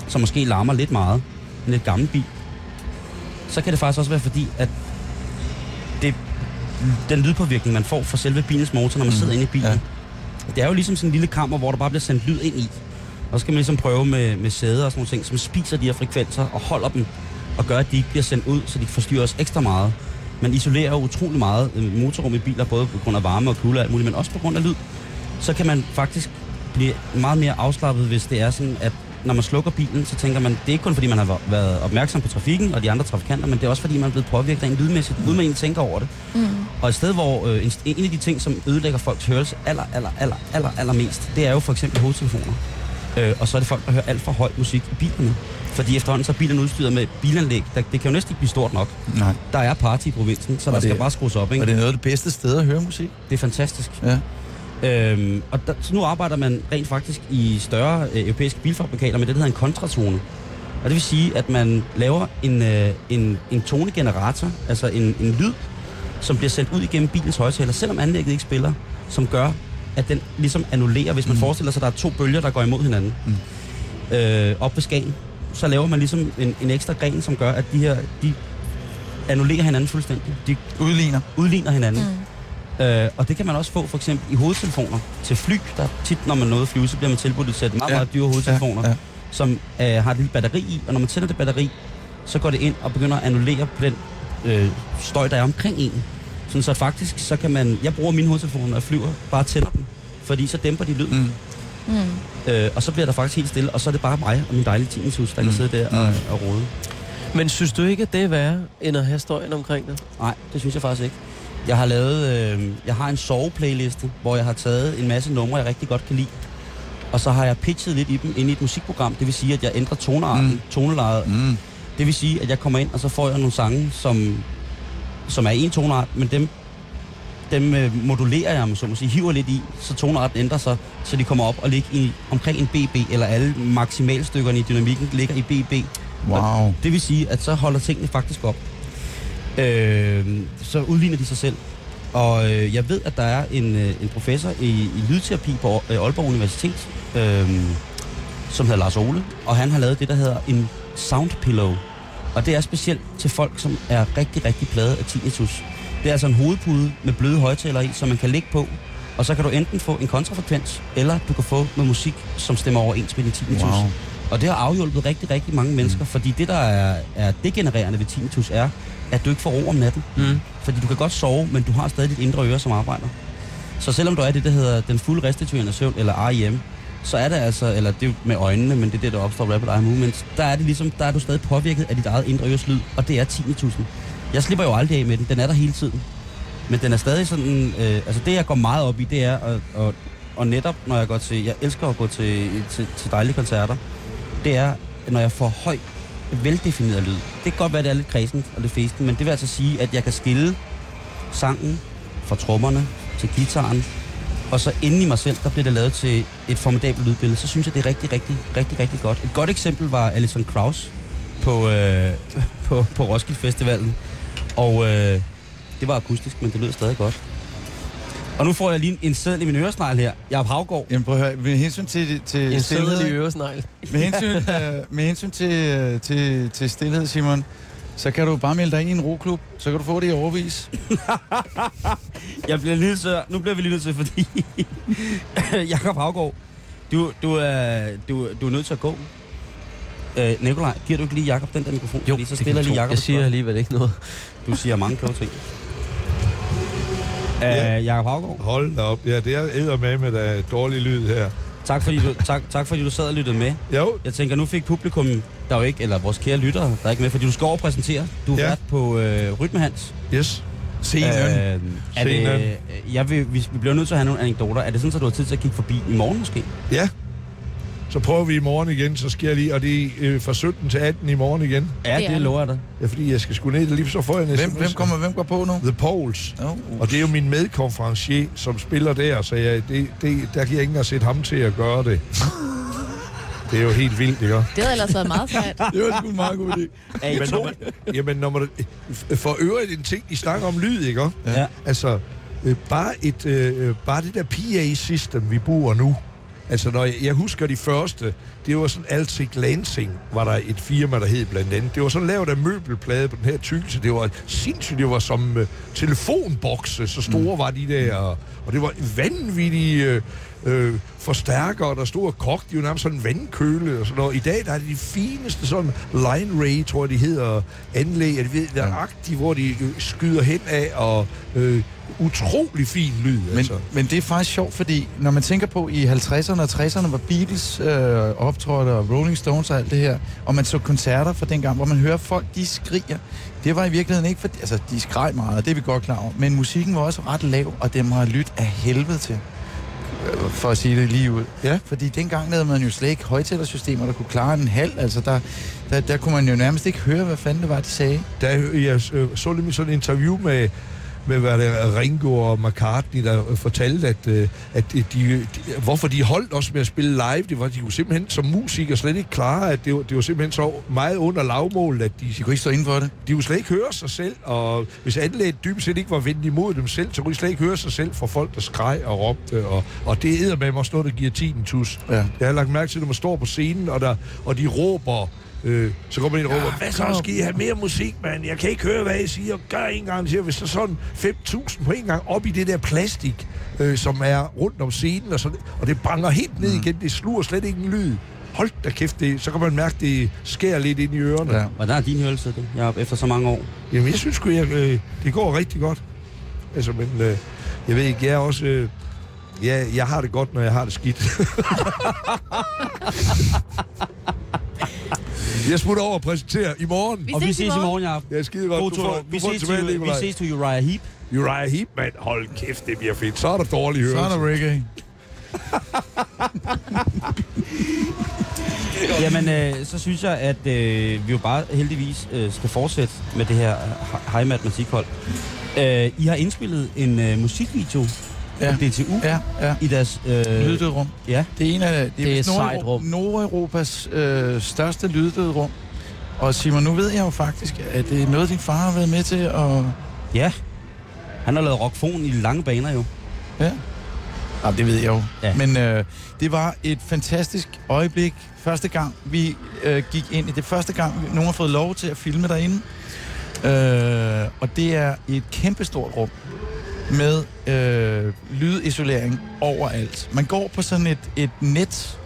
som måske larmer lidt meget, en lidt gammel bil, så kan det faktisk også være fordi, at det, den lydpåvirkning, man får fra selve bilens motor, når man Mm, sidder inde i bilen, ja. det er jo ligesom sådan en lille kammer, hvor der bare bliver sendt lyd ind i. Og så skal man ligesom prøve med, med sæder og sådan nogle ting, som spiser de her frekvenser og holder dem, og gør, at de ikke bliver sendt ud, så de forstyrrer os ekstra meget. Man isolerer utrolig meget øh, motorrum i biler, både på grund af varme og kulde og alt muligt, men også på grund af lyd. Så kan man faktisk blive meget mere afslappet, hvis det er sådan, at når man slukker bilen, så tænker man, det er ikke kun fordi, man har været opmærksom på trafikken og de andre trafikanter, men det er også fordi, man er blevet påvirket rent lydmæssigt, uden man egentlig tænker over det. Mm. Og et sted, hvor øh, en, en af de ting, som ødelægger folks hørelse aller, aller, aller, aller, aller mest, det er jo for eksempel hovedtelefoner. Øh, og så er det folk, der hører alt for høj musik i bilerne. Fordi efterhånden så er bilerne udstyret med bilanlæg. Der, det kan jo næsten ikke blive stort nok. Nej. Der er party i provinsen, så Og der det- skal bare skrues op. Ikke? Og det er noget af det bedste sted at høre musik. det er fantastisk. Ja. Øhm, og der, så nu arbejder man rent faktisk i større øh, europæiske bilfabrikater med det, der hedder en kontratone. Og det vil sige, at man laver en, øh, en, en tonegenerator, altså en, en lyd, som bliver sendt ud igennem bilens højtaler, selvom anlægget ikke spiller, som gør, at den ligesom annullerer, hvis man Mm. forestiller sig, at der er to bølger, der går imod hinanden. Mm. Øh, op ved Skagen, så laver man ligesom en, en ekstra gren, som gør, at de her, de annullerer hinanden fuldstændig. De Udligner. udligner hinanden. Mm. Mm. Øh, og det kan man også få for eksempel i hovedtelefoner til fly. Der tit, når man nåede at flyve, så bliver man tilbudt et sæt meget, Ja. meget dyre hovedtelefoner, Ja, ja. som øh, har et lille batteri i. Og når man tænder det batteri, så går det ind og begynder at annullere på den øh, støj, der er omkring en. Sådan så faktisk, så kan man... Jeg bruger mine hovedtelefoner, når jeg flyver, bare tænder dem. Fordi så dæmper de lyden. Mm. Mm. Øh, og så bliver der faktisk helt stille, og så er det bare mig og min dejlige tinnitus, der Mm. kan sidde der og, Mm. og rode. Men synes du ikke, at det er værre, end at have støjen omkring dig? Nej, det synes jeg faktisk ikke. Jeg har lavet, øh, jeg har en soveplayliste, hvor jeg har taget en masse numre, jeg rigtig godt kan lide. Og så har jeg pitchet lidt i dem ind i et musikprogram. Det vil sige, at jeg ændrer tonearten, mm. tonelejet. Mm. Det vil sige, at jeg kommer ind, og så får jeg nogle sange, som, som er en toneart, men dem, dem øh, modulerer jeg, så må sige, hiver lidt i, så tonearten ændrer sig, så de kommer op og ligger i, omkring en BB, eller alle maksimalstykkerne i dynamikken ligger i BB. Wow. Det vil sige, at så holder tingene faktisk op. Øh, så udligner de sig selv. Og øh, jeg ved, at der er en, øh, en professor i, i lydterapi på øh, Aalborg Universitet, øh, som hedder Lars Ole, og han har lavet det, der hedder en sound pillow. Og det er specielt til folk, som er rigtig, rigtig plade af tinnitus. Det er altså en hovedpude med bløde højtalere i, som man kan lægge på. Og så kan du enten få en kontrafrekvens, eller du kan få noget musik, som stemmer overens med din tinnitus. Wow. Og det har afhjulpet rigtig, rigtig mange mennesker, mm. fordi det, der er, er degenererende ved tinnitus, er, at du ikke får ro om natten. Mm. Fordi du kan godt sove, men du har stadig dit indre øre, som arbejder. Så selvom du er det, der hedder den fulde restituerende søvn, eller REM, så er det altså, eller det er med øjnene, men det er det, der opstår rapid eye movements, der er det ligesom, der er du stadig påvirket af dit eget indre øres lyd, og det er tinnitusen. Jeg slipper jo aldrig af med den, den er der hele tiden. Men den er stadig sådan, øh, altså det jeg går meget op i, det er, at, og, og netop når jeg går til, jeg elsker at gå til, til, til dejlige koncerter, det er, når jeg får høj, veldefineret lyd. Det kan godt være, det er lidt kredsen og lidt festen, men det vil altså sige, at jeg kan skille sangen fra trommerne til gitaren, og så inde i mig selv, der bliver det lavet til et formidabelt lydbillede. Så synes jeg, det er rigtig, rigtig, rigtig, rigtig godt. Et godt eksempel var Alison Krauss på, øh, på, på Roskilde Festivalen. Og øh, det var akustisk, men det lød stadig godt. Og nu får jeg lige en seddel i min øresnegl her. Jeg er Havgård. Jamen prøv at høre, med hensyn til, til En sædel i øresnegl. med hensyn, øh, med hensyn til, øh, til, til stillhed, Simon, så kan du bare melde dig ind i en roklub, så kan du få det i overvis. Jeg bliver nødt til, nu bliver vi lige nødt til, fordi Jakob Havgård, du, du, er, du, du er nødt til at gå. Øh, Nikolaj, giver du ikke lige Jakob den der mikrofon? Jo, Fordi så det stiller lige. Jakob Jeg siger alligevel ikke noget. Du siger mange kloge ting. Ja. Øh, Jakob Havgård, Hold da op. Ja, det er eddermame med der dårlig lyd her. tak fordi, du, tak, tak fordi du sad og lyttede med. Jo, Jeg tænker, nu fik publikum, der er jo ikke, eller vores kære lyttere, der er ikke med, fordi du skal over præsentere. Du er Ja. vært på øh, Rytmehans. yes. Scenen. Øh, er det, øh, jeg vil, vi, vi bliver nødt til at have nogle anekdoter. Er det sådan, at du har tid til at kigge forbi i morgen måske? Ja. Så prøver vi i morgen igen, så jeg lige, og det er øh, fra 17 til 18 i morgen igen. Ja, Det det, er det. lover jeg dig. Ja, fordi jeg skal sgu ned, lige så får jeg en Hvem, hvem, kommer, hvem går på nu? The Poles. Oh, Og det er jo min medkonferencier, som spiller der, så jeg, det, det, der kan jeg ikke engang sætte ham til at gøre det. Det er jo helt vildt, ikke? Det havde ellers været meget sejt. det var sgu en meget god idé. Er I Men to? når man, jamen, når man, for øvrigt en ting, I snakker om lyd, ikke? Ja. Altså, øh, bare, et, øh, bare det der PA-system, vi bruger nu. Altså, når jeg, jeg husker de første, det var sådan Altic Lansing, var der et firma, der hed blandt andet. Det var sådan lavet af møbelplade på den her tykkelse. Det var sindssygt, det var som øh, telefonbokse, så store mm. var de der. Og, og det var vanvittige øh, øh, forstærkere, der stod og kogte. De var nærmest sådan vandkøle og sådan noget. I dag, der er det de fineste sådan line ray, tror jeg, de hedder, anlæg. Jeg ved, der er agtigt, hvor de skyder hen af, og øh, utrolig fin lyd, Men, altså. men det er faktisk sjovt, fordi når man tænker på, i 50'erne og 60'erne var Beatles øh, optrådte, og Rolling Stones og alt det her, og man så koncerter fra dengang, hvor man hører folk, de skriger. Det var i virkeligheden ikke, for, altså de skreg meget, det er vi godt klar over, men musikken var også ret lav, og dem har lyttet af helvede til øh, for at sige det lige ud. Ja. Fordi dengang havde man jo slet ikke højtalersystemer, der kunne klare en halv. Altså der, der, der kunne man jo nærmest ikke høre, hvad fanden det var, de sagde. Der, jeg øh, så lige sådan et interview med, med hvad det Ringo og McCartney, der fortalte, at, øh, at de, de, hvorfor de holdt også med at spille live. Det var, de kunne simpelthen som musikere slet ikke klare, at det var, det var simpelthen så meget under lavmål, at de, De kunne ikke stå inden for det. de kunne slet ikke høre sig selv, og hvis anlægget dybest set ikke var vendt imod dem selv, så kunne de slet ikke høre sig selv fra folk, der skreg og råbte, og, og det er med mig også noget, der giver tiden tus. Ja. Jeg har lagt mærke til, når man står på scenen, og, der, og de råber, øh, så kommer de ind og råber, hvad så, skal I have mere musik, mand? Jeg kan ikke høre, hvad I siger. Gør en gang til. Hvis der er sådan 5.000 på en gang op i det der plastik, øh, som er rundt om scenen, og, sådan, og det branger helt ned igen, det sluger slet ikke en lyd. Hold da kæft, det, så kan man mærke, det skærer lidt ind i ørerne. Ja. Hvordan er din hørelse det, Jacob, efter så mange år? Jamen, jeg synes sgu, jeg, øh, det går rigtig godt. Altså, men øh, jeg ved ikke, jeg er også... Øh, ja, jeg har det godt, når jeg har det skidt. jeg smutter over og præsenterer i morgen. Vi Og vi ses i morgen. morgen, Jacob. Det er skide godt. God Du får, Vi du ses, tilbage, til, vi ses til Uriah Heep. Uriah Heep, mand. Hold kæft, det bliver fedt. Så er der dårlig Så hørelse. er der reggae. Jamen, øh, så synes jeg, at øh, vi jo bare heldigvis øh, skal fortsætte med det her øh, high matematikhold. Øh, I har indspillet en øh, musikvideo Ja. på DTU Ja, ja. i deres... Øh, Lyddødrum. Ja, Det er en af det Det er er et sejt rum. Nordeuropas øh, største lyddødrum. Og Simon, nu ved jeg jo faktisk, at det er noget, din far har været med til at... ja. Han har lavet rockfon i lange baner jo. Ja. Jamen, det ved jeg jo. Ja. Men øh, det var et fantastisk øjeblik. Første gang, vi øh, gik ind i det første gang, nogen har fået lov til at filme derinde. Øh, og det er et kæmpestort rum med øh, lydisolering overalt. Man går på sådan et, et net,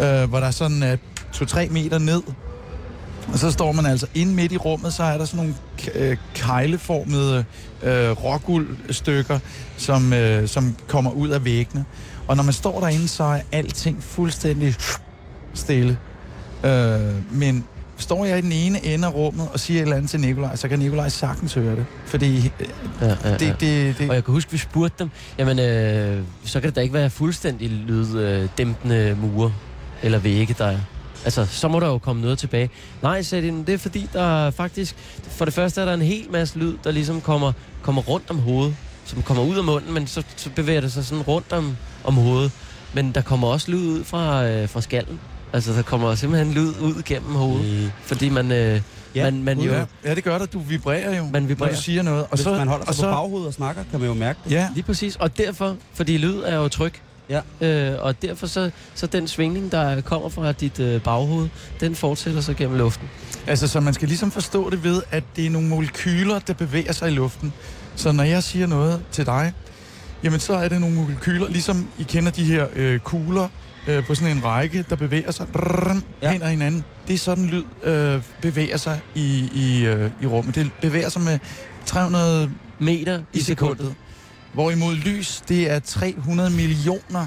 øh, hvor der er sådan øh, 2-3 meter ned, og så står man altså inde midt i rummet, så er der sådan nogle øh, kejleformede øh, råguldstykker, som, øh, som kommer ud af væggene. Og når man står derinde, så er alting fuldstændig stille. Øh, men står jeg i den ene ende af rummet og siger et eller andet til Nikolaj, så kan Nikolaj sagtens høre det. Fordi øh, Ja, ja, ja. det, det, det, Og jeg kan huske, vi spurgte dem, jamen, øh, så kan det da ikke være fuldstændig lyddæmpende mure eller vægge, der er. Altså, så må der jo komme noget tilbage. Nej, sagde de, det er fordi, der er faktisk... For det første er der en hel masse lyd, der ligesom kommer, kommer rundt om hovedet. Som kommer ud af munden, men så, så bevæger det sig sådan rundt om, om hovedet. Men der kommer også lyd ud fra, øh, fra skallen. Altså, der kommer simpelthen lyd ud gennem hovedet. Øh, Fordi man, øh, Ja, man, man jo... ja, ja, det gør det. Du vibrerer jo, Man vibrerer. når du siger noget. Og hvis så, man holder og sig på baghovedet og snakker, kan man jo mærke det. Ja, Lige præcis. Og derfor, fordi lyd er jo tryk. Ja. Øh, og derfor så, så den svingning, der kommer fra dit øh, baghoved, den fortsætter så gennem luften. altså så man skal ligesom forstå det ved, at det er nogle molekyler, der bevæger sig i luften. Så når jeg siger noget til dig, jamen så er det nogle molekyler, ligesom I kender de her øh, kugler øh, på sådan en række, der bevæger sig drrrm, Ja. ja. hen ad hinanden. Det er sådan lyd øh, bevæger sig i, i, øh, i rummet. Det bevæger sig med 300 Meter i sekundet. Hvorimod lys, det er 300 millioner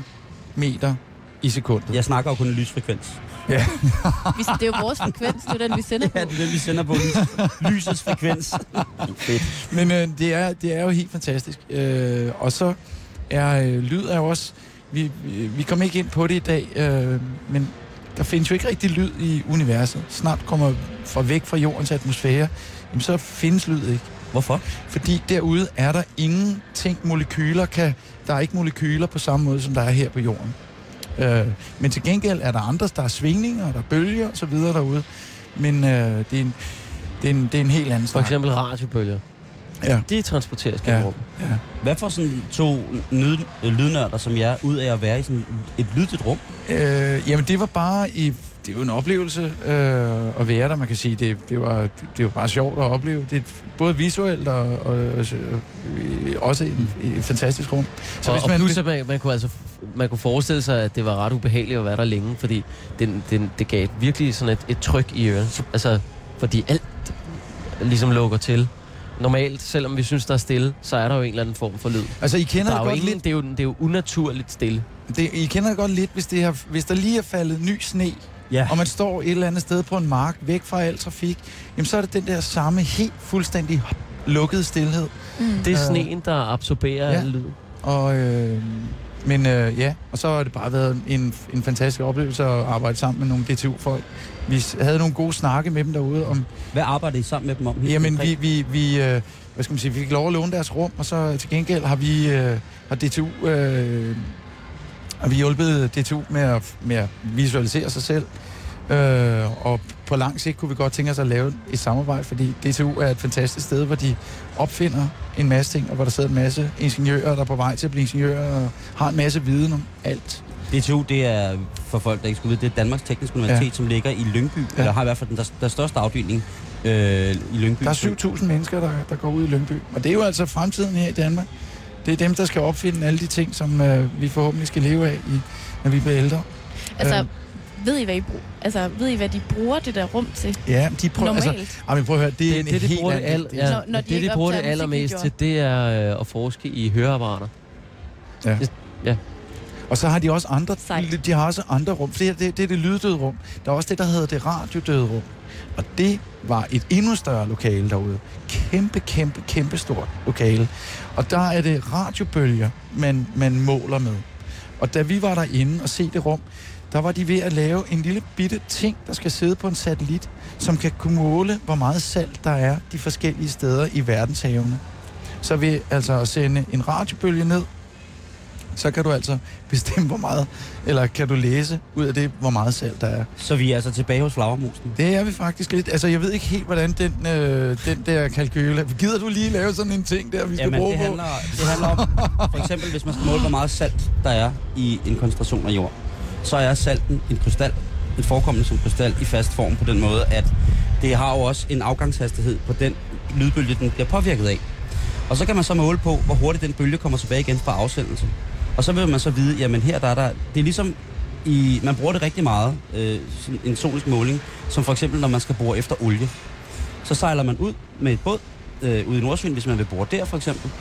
meter i sekundet. Jeg snakker jo kun lysfrekvens. Vi, det er jo vores frekvens, det er den, vi sender på. Ja, det er det, vi sender på lys, lysets frekvens. Fedt. Men øh, det, er, det er jo helt fantastisk. Øh, og så er øh, lyd er jo også... Vi, vi, kommer ikke ind på det i dag, øh, men der findes jo ikke rigtig lyd i universet. Snart kommer fra væk fra jordens atmosfære, jamen så findes lyd ikke. Hvorfor? Fordi derude er der ingenting molekyler kan... Der er ikke molekyler på samme måde, som der er her på jorden. Øh, men til gengæld er der andre, der er svingninger, der er bølger og så videre derude. Men øh, det, er en, det, er en, det er en helt anden For snak. eksempel radiobølger. Ja. De transporteres gennem Ja. rummet. Ja. Hvad får sådan to nyd, lydnørder som jeg ud af at være i sådan et lydtigt rum? Øh, jamen, det var bare i... Det er jo en oplevelse øh, at være der, man kan sige. Det, det, var, det var bare sjovt at opleve. Det er både visuelt og, og, og øh, også et, et fantastisk rum. Så og, og plus, at man, man, kunne altså, man kunne forestille sig, at det var ret ubehageligt at være der længe, fordi den, den, det gav virkelig sådan et, et tryk i øret. Altså, fordi alt ligesom lukker til. Normalt, selvom vi synes, der er stille, så er der jo en eller anden form for lyd. Altså, I kender Der det er jo godt ingen, lidt. det, er jo, det er jo unaturligt stille. Det, I kender det godt lidt, hvis, det har, hvis der lige er faldet ny sne, Ja. og man står et eller andet sted på en mark, væk fra al trafik, jamen så er det den der samme helt fuldstændig lukkede stillhed. Mm. Det er Øh, sneen, der absorberer ja. lyd. Og, øh, men øh, ja, og så har det bare været en, en fantastisk oplevelse at arbejde sammen med nogle DTU-folk. Vi havde nogle gode snakke med dem derude om, Hvad arbejder I sammen med dem om? jamen vi, vi, vi øh, hvad skal man sige, vi fik lov at låne deres rum, og så til gengæld har vi, øh, har DTU, øh, har vi hjulpet DTU med at, med at visualisere sig selv. Øh, og på lang sigt kunne vi godt tænke os at lave et samarbejde, fordi DTU er et fantastisk sted, hvor de opfinder en masse ting, og hvor der sidder en masse ingeniører, der er på vej til at blive ingeniører, og har en masse viden om alt. DTU, det er, for folk, der ikke skulle vide, det er Danmarks Tekniske Universitet, ja. som ligger i Lyngby, ja. eller har i hvert fald den der, der største afdeling øh, i Lyngby. Der er 7.000 mennesker, der, der går ud i Lyngby, og det er jo altså fremtiden her i Danmark. Det er dem, der skal opfinde alle de ting, som øh, vi forhåbentlig skal leve af, i, når vi bliver ældre. Altså, Øh. Ved I, hvad I bruger? Altså, ved I, hvad de bruger det der rum til? Ja, de prøver, Normalt. altså, ej, men prøv at høre, det, Det, er en det, det, de helt bruger det, al, ja, Når- når de det, de bruger det allermest til, det er øh, at forske i høreapparater. Og så har de også andre, Sejt. de har også andre rum. Det, det, det er det lyddøde rum. Der er også det, der hedder det radiodøde rum. Og det var et endnu større lokale derude. Kæmpe, kæmpe, kæmpe stort lokale. Og der er det radiobølger, man, man måler med. Og da vi var derinde og se det rum, der var de ved at lave en lille bitte ting, der skal sidde på en satellit, som kan kunne måle, hvor meget salt der er de forskellige steder i verdenshavene. Så ved altså at sende en radiobølge ned, så kan du altså bestemme, hvor meget, eller kan du læse ud af det, hvor meget salt der er. Så vi er altså tilbage hos flagermusen. Det er vi faktisk lidt. Altså, jeg ved ikke helt, hvordan den, øh, den der kalkyl er. Gider du lige lave sådan en ting der, vi skal Jamen, bruge det på? handler, det handler om, for eksempel, hvis man skal måle, hvor meget salt der er i en koncentration af jord, så er salten en krystal, en forekommende som krystal i fast form på den måde, at det har jo også en afgangshastighed på den lydbølge, den bliver påvirket af. Og så kan man så måle på, hvor hurtigt den bølge kommer tilbage igen fra afsendelse. Og så vil man så vide, jamen her der er der, det er ligesom i, man bruger det rigtig meget, øh, en sonisk måling, som for eksempel når man skal bore efter olie. Så sejler man ud med et båd øh, ude i Nordsøen, hvis man vil bore der for eksempel,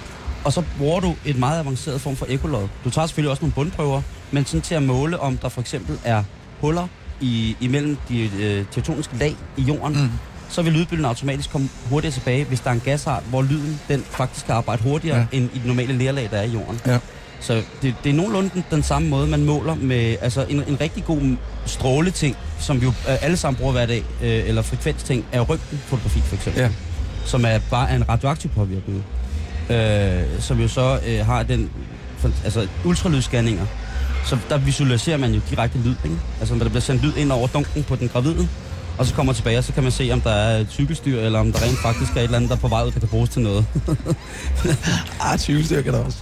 og så bruger du et meget avanceret form for ekolod. Du tager selvfølgelig også nogle bundprøver, men sådan til at måle, om der for eksempel er huller i, imellem de øh, tektoniske lag i jorden, mm. så vil lydbølgen automatisk komme hurtigere tilbage, hvis der er en gasart, hvor lyden den faktisk kan arbejde hurtigere ja. end i det normale lerlag, der er i jorden. Ja. Så det, det er nogenlunde den, den samme måde, man måler med altså en, en rigtig god stråleting, som vi jo øh, alle sammen bruger hver dag, øh, eller frekvensting, er røntgenfotografi for eksempel. Ja. Som er bare en radioaktiv påvirkning. Øh, som jo så øh, har den, altså ultralydsscanninger. Så der visualiserer man jo direkte lyd, ikke? Altså når der bliver sendt lyd ind over dunken på den gravide, og så kommer tilbage, og så kan man se, om der er et cykelstyr, eller om der rent faktisk er et eller andet, der er på vej ud, der kan bruges til noget. Ah, 20 stykker der også.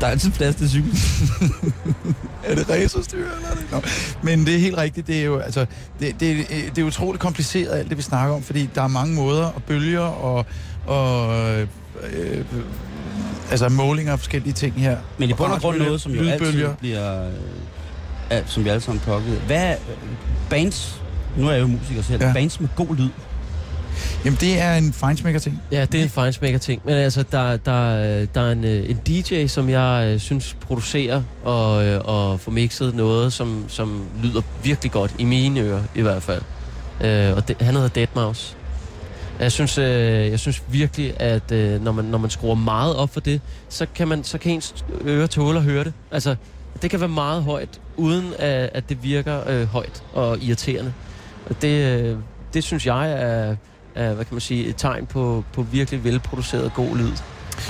Der er altid plads til cykel. Er det racerstyr, eller er det? Nå. Men det er helt rigtigt, det er jo, altså, det, det, det er utroligt kompliceret, alt det vi snakker om, fordi der er mange måder og bølger og, og øh, altså målinger af forskellige ting her. Men i bund og grund noget, som jo altid lydbølger. bliver... Øh, som vi alle sammen pågivet. Hvad bands... Nu er jeg jo musiker selv. Ja. Bands med god lyd. Jamen, det er en feinschmecker-ting. Ja, det er en feinschmecker-ting. Men altså, der, der, der er en, øh, en DJ, som jeg øh, synes producerer og, øh, og får mixet noget, som, som lyder virkelig godt, i mine ører i hvert fald. Øh, og det, han hedder Deadmau5. Jeg synes, øh, jeg synes virkelig, at øh, når, man, når man skruer meget op for det, så kan, man, så kan ens øre tåle at høre det. Altså, det kan være meget højt, uden at, at det virker øh, højt og irriterende. Og det, øh, det synes jeg er, er, hvad kan man sige, et tegn på, på virkelig velproduceret god lyd.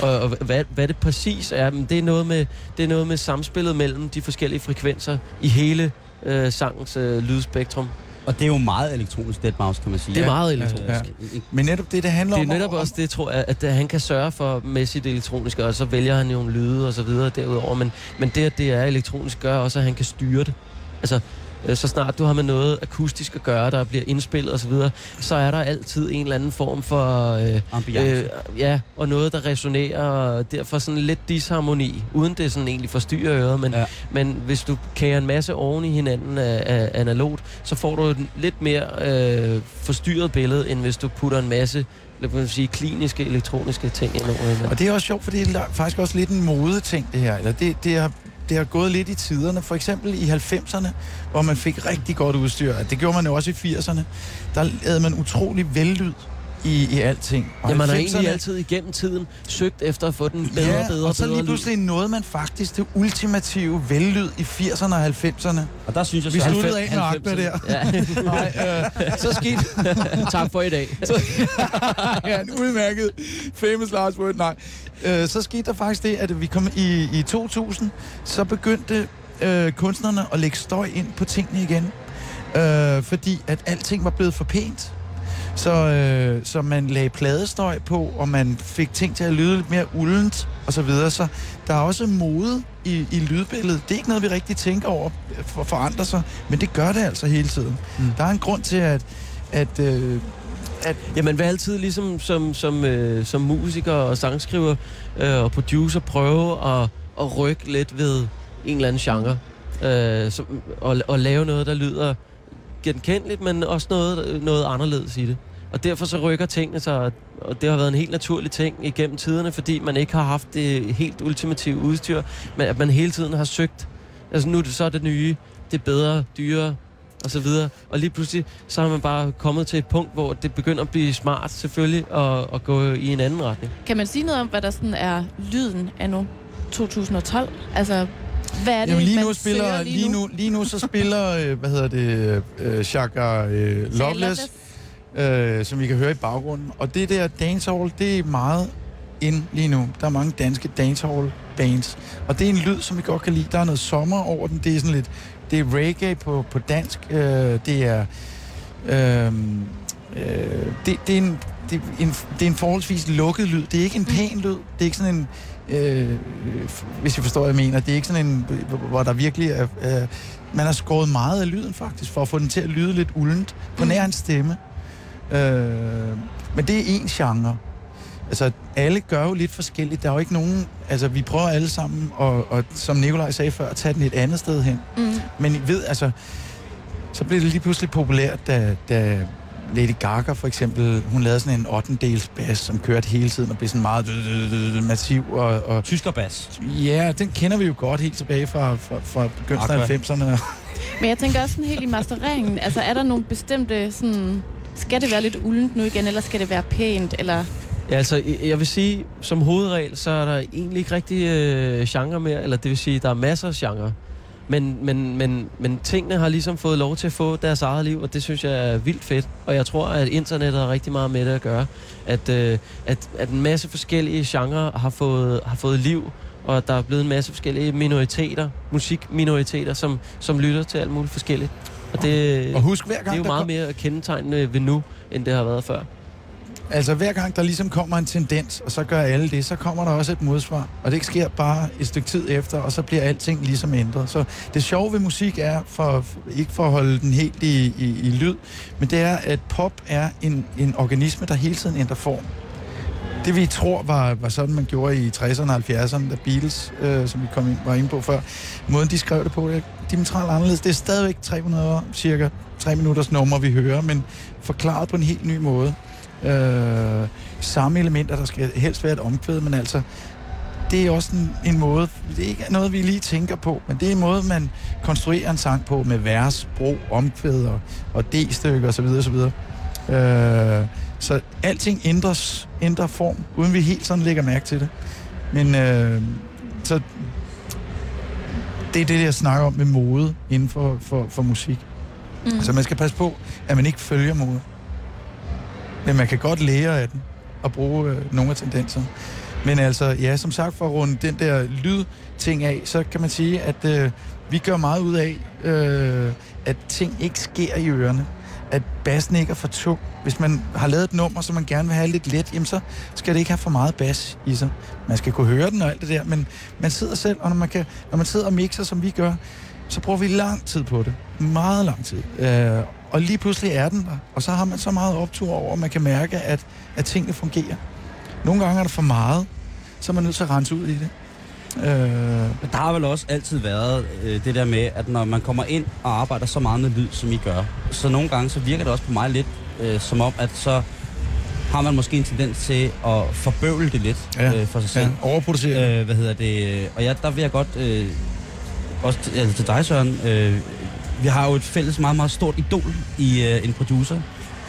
Og, og hvad, hvad det præcis er, men det er, noget med, det er noget med samspillet mellem de forskellige frekvenser i hele øh, sangens øh, lydspektrum. Og det er jo meget elektronisk dead mouse, kan man sige. Det er meget elektronisk. ja. Men netop det, det handler Det om... er netop om- også det, tror jeg, at, at han kan sørge for med sit elektroniske, og så vælger han jo nogle lyde og så videre derudover. Men, men det, at det er elektronisk, gør også, at han kan styre det. Altså, så snart du har med noget akustisk at gøre, der bliver indspillet og så så er der altid en eller anden form for... Øh, Ambiance. øh, ja, og noget, der resonerer, og derfor sådan lidt disharmoni, uden det sådan egentlig forstyrrer øret. Men, Ja. men hvis du kager en masse oven i hinanden af, af analogt, så får du et lidt mere øh, forstyrret billede, end hvis du putter en masse lad mig sige, kliniske elektroniske ting ind over. Og det er også sjovt, for det er faktisk også lidt en modeting, det her. Eller det, det, har, det har gået lidt i tiderne. For eksempel i 90'erne, hvor man fik rigtig godt udstyr. Det gjorde man jo også i 80'erne. Der lavede man utrolig vellyd i, i alting. Og Ja, man har 90'erne egentlig altid igennem tiden søgt efter at få den bedre ja, og bedre og så lige lyd. pludselig nåede man faktisk det ultimative vellyd i 80'erne og 90'erne. Og der synes jeg Vi så... sluttede af med Aqua der. Ja. Nej, øh, så skete tak for i dag. ja, en udmærket famous last word, nej. Øh, så skete der faktisk det, at vi kom i, i 2000, så begyndte øh, kunstnerne at lægge støj ind på tingene igen. Øh, fordi at alting var blevet for pænt. Så, øh, så man lagde pladestøj på, og man fik ting til at lyde lidt mere uldent, og så videre. Så der er også mode i, i lydbilledet. Det er ikke noget, vi rigtig tænker over for forandre sig, men det gør det altså hele tiden. Mm. Der er en grund til, at, at, øh, at Ja, man vil altid ligesom som, som, øh, som musiker og sangskriver øh, og producer prøve at, at rykke lidt ved en eller anden genre. Øh, som, og, og lave noget, der lyder genkendeligt, men også noget, noget anderledes i det. Og derfor så rykker tingene sig, og det har været en helt naturlig ting igennem tiderne, fordi man ikke har haft det helt ultimative udstyr, men at man hele tiden har søgt. Altså nu er det så det nye, det er bedre, dyrere, og så videre. Og lige pludselig, så har man bare kommet til et punkt, hvor det begynder at blive smart selvfølgelig, og, og gå i en anden retning. Kan man sige noget om, hvad der sådan er lyden af nu 2012? Altså, hvad er det, Jamen lige nu spiller søger lige nu lige nu så spiller øh, hvad hedder det øh, Shaka øh, Loveless, øh, som vi kan høre i baggrunden. Og det der dancehall, det er meget ind lige nu. Der er mange danske dancehall bands. Og det er en lyd, som vi godt kan lide. Der er noget sommer over den. Det er sådan lidt det er reggae på, på dansk. Øh, det er øh, øh, det, det, er en, det, er en, det er en forholdsvis lukket lyd. Det er ikke en pæn lyd. Det er ikke sådan en... Øh, hvis I forstår, hvad jeg mener. Det er ikke sådan en, hvor der virkelig er... Øh, man har skåret meget af lyden faktisk, for at få den til at lyde lidt uldent på nær en stemme. Øh, men det er en genre. Altså, alle gør jo lidt forskelligt. Der er jo ikke nogen... Altså, vi prøver alle sammen, og, og som Nikolaj sagde før, at tage den et andet sted hen. Mm. Men I ved, altså... Så blev det lige pludselig populært, da, da Lady Gaga for eksempel, hun lavede sådan en 8. dels bas, som kørte hele tiden og blev sådan meget massiv. Og, og Tyskerbas. ja, den kender vi jo godt helt tilbage fra, fra, fra begyndelsen af Aqua. 90'erne. Men jeg tænker også sådan helt i masteringen. Altså, er der nogle bestemte sådan... Skal det være lidt uldent nu igen, eller skal det være pænt, eller... Ja, altså, jeg- jeg vil sige, som hovedregel, så er der egentlig ikke rigtig øh, genre mere, eller det vil sige, der er masser af genre. Men, men, men, men tingene har ligesom fået lov til at få deres eget liv, og det synes jeg er vildt fedt. Og jeg tror, at internettet har rigtig meget med det at gøre. At, øh, at, at en masse forskellige genrer har fået, har fået liv, og at der er blevet en masse forskellige minoriteter, musikminoriteter, som, som lytter til alt muligt forskelligt. Og det, Og husk, hver det gang, er jo meget kom, mere kendetegnende ved nu, end det har været før altså, hver gang der ligesom kommer en tendens, og så gør alle det, så kommer der også et modsvar. Og det sker bare et stykke tid efter, og så bliver alting ligesom ændret. Så det sjove ved musik er, for, ikke for at holde den helt i, i, i lyd, men det er, at pop er en, en organisme, der hele tiden ændrer form. Det vi tror var, var sådan, man gjorde i 60'erne og 70'erne, da Beatles, øh, som vi kom ind, var inde på før, måden de skrev det på, det er dimensionalt anderledes. Det er stadigvæk 300 år, cirka 3 minutters nummer, vi hører, men forklaret på en helt ny måde. Øh, samme elementer, der skal helst være et omkvæd, men altså, det er også en, en måde, det er ikke noget, vi lige tænker på, men det er en måde, man konstruerer en sang på med vers, bro, omkvæd og, og D-stykker osv. osv. Øh, så alting ændres, ændrer form, uden vi helt sådan lægger mærke til det. Men øh, så det er det, jeg snakker om med mode inden for, for, for musik. Mm. Så man skal passe på, at man ikke følger mode. Men man kan godt lære af den og bruge øh, nogle af tendenserne. Men altså, ja, som sagt, for at runde den der lydting af, så kan man sige, at øh, vi gør meget ud af, øh, at ting ikke sker i ørerne. At bassen ikke er for tung. Hvis man har lavet et nummer, som man gerne vil have lidt let, jamen så skal det ikke have for meget bas i sig. Man skal kunne høre den og alt det der, men man sidder selv, og når man, kan, når man sidder og mixer, som vi gør, så bruger vi lang tid på det. Meget lang tid. Øh, og lige pludselig er den der, og så har man så meget optur over, at man kan mærke, at, at tingene fungerer. Nogle gange er der for meget, så er man nødt til at rense ud i det. Øh, Men der har vel også altid været øh, det der med, at når man kommer ind og arbejder så meget med lyd, som I gør, så nogle gange så virker det også på mig lidt øh, som om, at så har man måske en tendens til at forbøvle det lidt Ja, øh, for sig selv. ja, overproducere. Øh, hvad hedder det? Og ja, der vil jeg godt, øh, også til, altså til dig Søren, øh, vi har jo et fælles meget, meget stort idol i øh, en producer,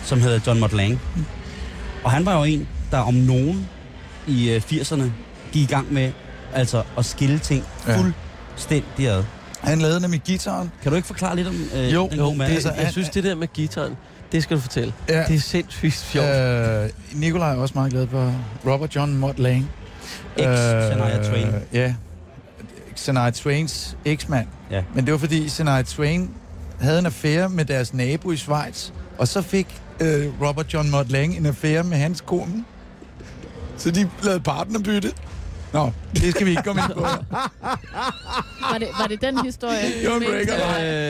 som hedder John Mott Lang. Og han var jo en, der om nogen i øh, 80'erne gik i gang med altså at skille ting Ja. fuldstændig ad. Han lavede nemlig gitaren. Kan du ikke forklare lidt om øh, Jo, den jo, mand? det er Det, så- jeg synes, det der med gitaren, det skal du fortælle. Ja. Det er sindssygt sjovt. Øh, Nikolaj er også meget glad for Robert John Mott Lang. Ex Shania Twain. Ja. Shania Twains eksmand. Ja. Men det var fordi Shania Twain havde en affære med deres nabo i Schweiz, og så fik øh, Robert John Mott Lang en affære med hans kone. Så de lavede partnerbytte. Nå, det skal vi ikke komme ind på. Var det, var det den historie? Jo, breaker.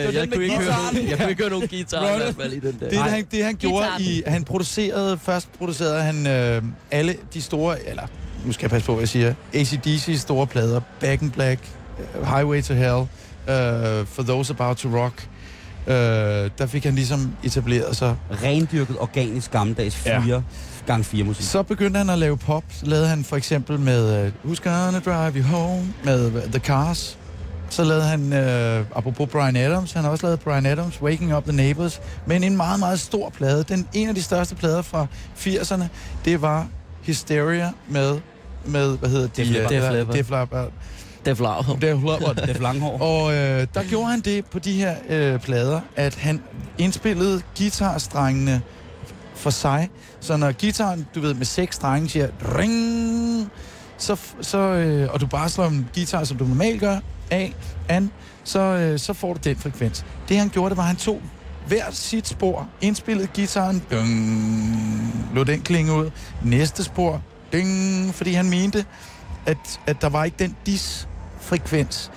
Øh, jeg, kunne ikke høre, jeg kunne ikke høre nogen guitar i hvert fald i den der. Det, han, det han gjorde Guitaren. i... Han producerede... Først producerede han øh, alle de store... Eller, nu skal jeg passe på, hvad jeg siger. ACDC's store plader. Back in Black. Uh, Highway to Hell. Uh, For Those About to Rock. Uh, der fik han ligesom etableret sig. Rendyrket, organisk, gammeldags Ja. 4 gang 4 musik. Så begyndte han at lave pop. Så lavede han for eksempel med uh, Who's Gonna Drive You Home? Med uh, The Cars. Så lavede han, øh, apropos Brian Adams, han har også lavet Brian Adams, Waking Up the Neighbors, men en meget, meget stor plade. Den, en af de største plader fra 80'erne, det var Hysteria med, med hvad hedder de? Def Leppard. Def Leppard. Def Leppard. Def Langhår. Og øh, der gjorde han det på de her øh, plader, at han indspillede guitarstrengene for sig. Så når gitaren, du ved, med seks strenge siger ring, så, så, øh, og du bare slår en guitar, som du normalt gør, af, an, så, øh, så får du den frekvens. Det han gjorde, det var, at han tog hver sit spor, indspillet gitaren, ding, lå den klinge ud. Næste spor, ding, fordi han mente, at, at der var ikke den dis-frekvens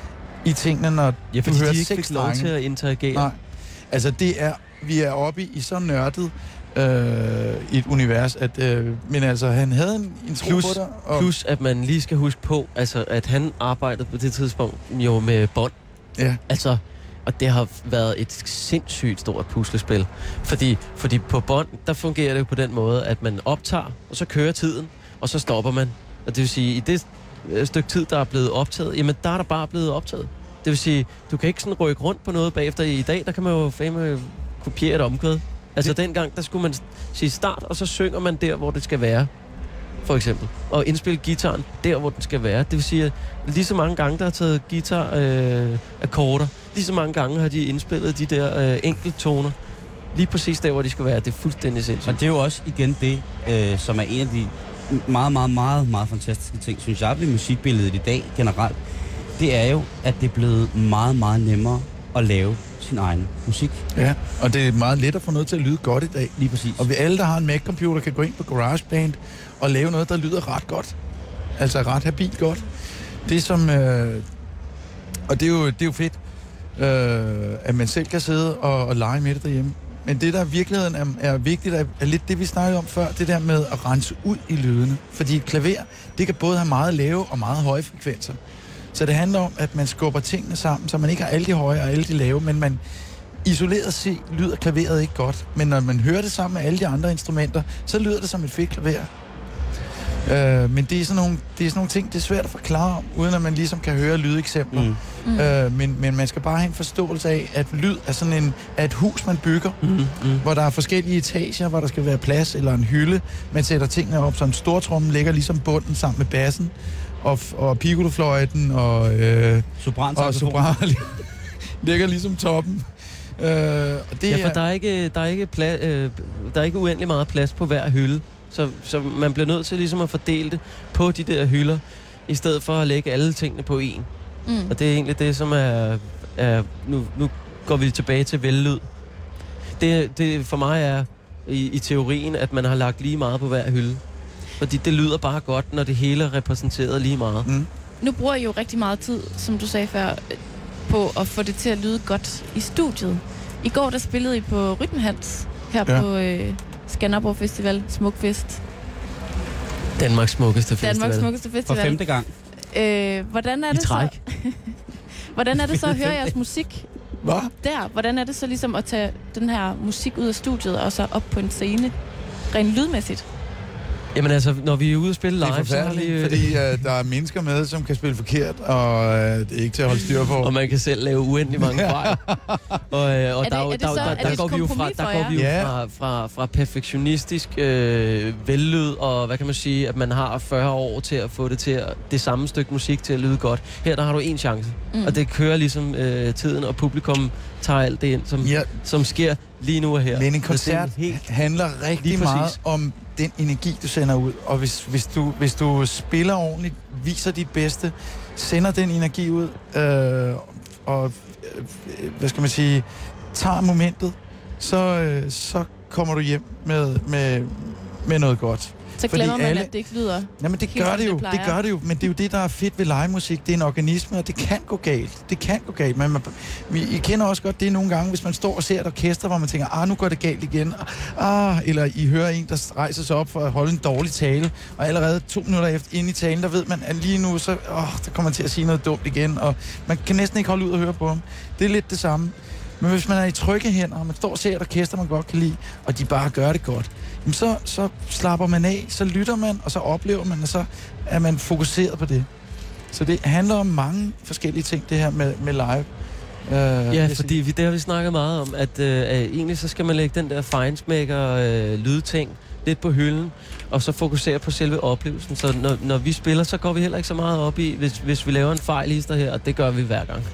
i tingene, når Ja, du hører de ikke seks lov til at interagere. Nej. Altså, det er, vi er oppe i, i så nørdet øh, et univers, at, øh, men altså, han havde en, en tro Plus- på dig. Og, Plus, at man lige skal huske på, altså, at han arbejdede på det tidspunkt jo med bånd. ja, Altså, og det har været et sindssygt stort puslespil. Fordi, fordi på bånd, der fungerer det jo på den måde, at man optager, og så kører tiden, og så stopper man. Og det vil sige, i det stykke tid, der er blevet optaget, jamen der er der bare blevet optaget. Det vil sige, du kan ikke sådan rykke rundt på noget bagefter. I dag, der kan man jo fandme kopiere et omkvæd. Altså Det- dengang, der skulle man sige start, og så synger man der, hvor det skal være. For eksempel. Og indspille gitaren der, hvor den skal være. Det vil sige, at lige så mange gange, der har taget guitar øh, akkorder, lige så mange gange har de indspillet de der øh, enkelttoner. Lige præcis der, hvor de skal være. Det er fuldstændig Og sindssygt. det er jo også igen det, øh, som er en af de meget, meget, meget, meget fantastiske ting, synes jeg, ved musikbilledet i dag generelt. Det er jo, at det er blevet meget, meget nemmere at lave sin egen musik. ja, og det er meget let at få noget til at lyde godt i dag. Lige præcis. Og vi alle, der har en Mac-computer, kan gå ind på GarageBand og lave noget, der lyder ret godt. Altså ret habilt godt. Det som... Øh, og det er jo, det er jo fedt, øh, at man selv kan sidde og, og lege med det derhjemme. Men det, der i virkeligheden er, er vigtigt, er, er lidt det, vi snakkede om før, det der med at rense ud i lydene. Fordi et klaver, det kan både have meget lave og meget høje frekvenser. Så det handler om, at man skubber tingene sammen, så man ikke har alle de høje og alle de lave, men man isoleret set lyder klaveret ikke godt. Men når man hører det sammen med alle de andre instrumenter, så lyder det som et fedt klaver. Øh, men det er, sådan nogle, det er sådan nogle ting, det er svært at forklare om, uden at man ligesom kan høre lydeksempler. Mm. Mm. Øh, men, men man skal bare have en forståelse af, at lyd er sådan en, er et hus, man bygger, Mm, mm. hvor der er forskellige etager, hvor der skal være plads, eller en hylde. Man sætter tingene op, så en stortromme ligger ligesom bunden sammen med bassen, og, og piccolofløjten, og, øh, Sopran, og sopran ligger ligesom toppen. Øh, og det Ja, for er, der er ikke, der er ikke, pla- øh, der er ikke uendelig meget plads på hver hylde. Så, så man bliver nødt til ligesom at fordele det på de der hylder, i stedet for at lægge alle tingene på én. Mm. Og det er egentlig det, som er... er nu, nu går vi tilbage til vellyd. Det, det for mig er i, i teorien, at man har lagt lige meget på hver hylde. Fordi det lyder bare godt, når det hele er repræsenteret lige meget. mm, Nu bruger I jo rigtig meget tid, som du sagde før, på at få det til at lyde godt i studiet. I går der spillede I på Rytmenhans her ja. på øh, Skanderborg Festival, Smukfest. Danmarks smukkeste festival. Danmarks smukkeste For festival. femte gang. Øh, hvordan er I det træk. så? hvordan er det så at høre jeres musik hvad? der? Hvordan er det så ligesom at tage den her musik ud af studiet og så op på en scene? Rent lydmæssigt. Jamen altså, når vi er ude og spille Det er live, så har vi... forfærdeligt, øh, fordi uh, der er mennesker med, som kan spille forkert, og uh, det er ikke til at holde styr på. Og man kan selv lave uendelig mange fejl. og øh, og det- der, er der, så- der, er der, der går vi jo fra, der går vi jo fra, fra, fra perfektionistisk øh, vellyd, og hvad kan man sige, at man har 40 år til at få det til at, det samme stykke musik til at lyde godt. Her der har du en chance, Mm. og det kører ligesom øh, tiden, og publikum tager alt det ind, som, Ja, som sker lige nu og her. men en er koncert helt handler rigtig meget om den energi, du sender ud. Og hvis, hvis, du, hvis du spiller ordentligt, viser dit bedste, sender den energi ud, øh, og øh, hvad skal man sige, tager momentet, så, øh, så kommer du hjem med, med, med noget godt. Så fordi glemmer man, alle- at det ikke lyder. Jamen det gør det jo, det gør det jo, men det er jo det, der er fedt ved livemusik. Det er en organisme, og det kan gå galt. Det kan gå galt, men man, vi, I kender også godt det nogle gange, hvis man står og ser et orkester, hvor man tænker, ah, nu går det galt igen. Ah, eller I hører en, der rejser sig op for at holde en dårlig tale, og allerede to minutter efter ind i talen, der ved man, at lige nu, så åh, der kommer man til at sige noget dumt igen, og man kan næsten ikke holde ud og høre på ham. Det er lidt det samme. Men hvis man er i trygge hænder, og man står og ser et orkester, man godt kan lide, og de bare gør det godt, jamen så, så slapper man af, så lytter man, og så oplever man, og så er man fokuseret på det. Så det handler om mange forskellige ting, det her med, med live. Uh, Ja, fordi vi, det har vi snakket meget om, at, øh, egentlig så skal man lægge den der feinsmaker øh, lydting lidt på hylden, og så fokusere på selve oplevelsen. Så når, når vi spiller, så går vi heller ikke så meget op i, hvis, hvis vi laver en fejl hister her, og det gør vi hver gang.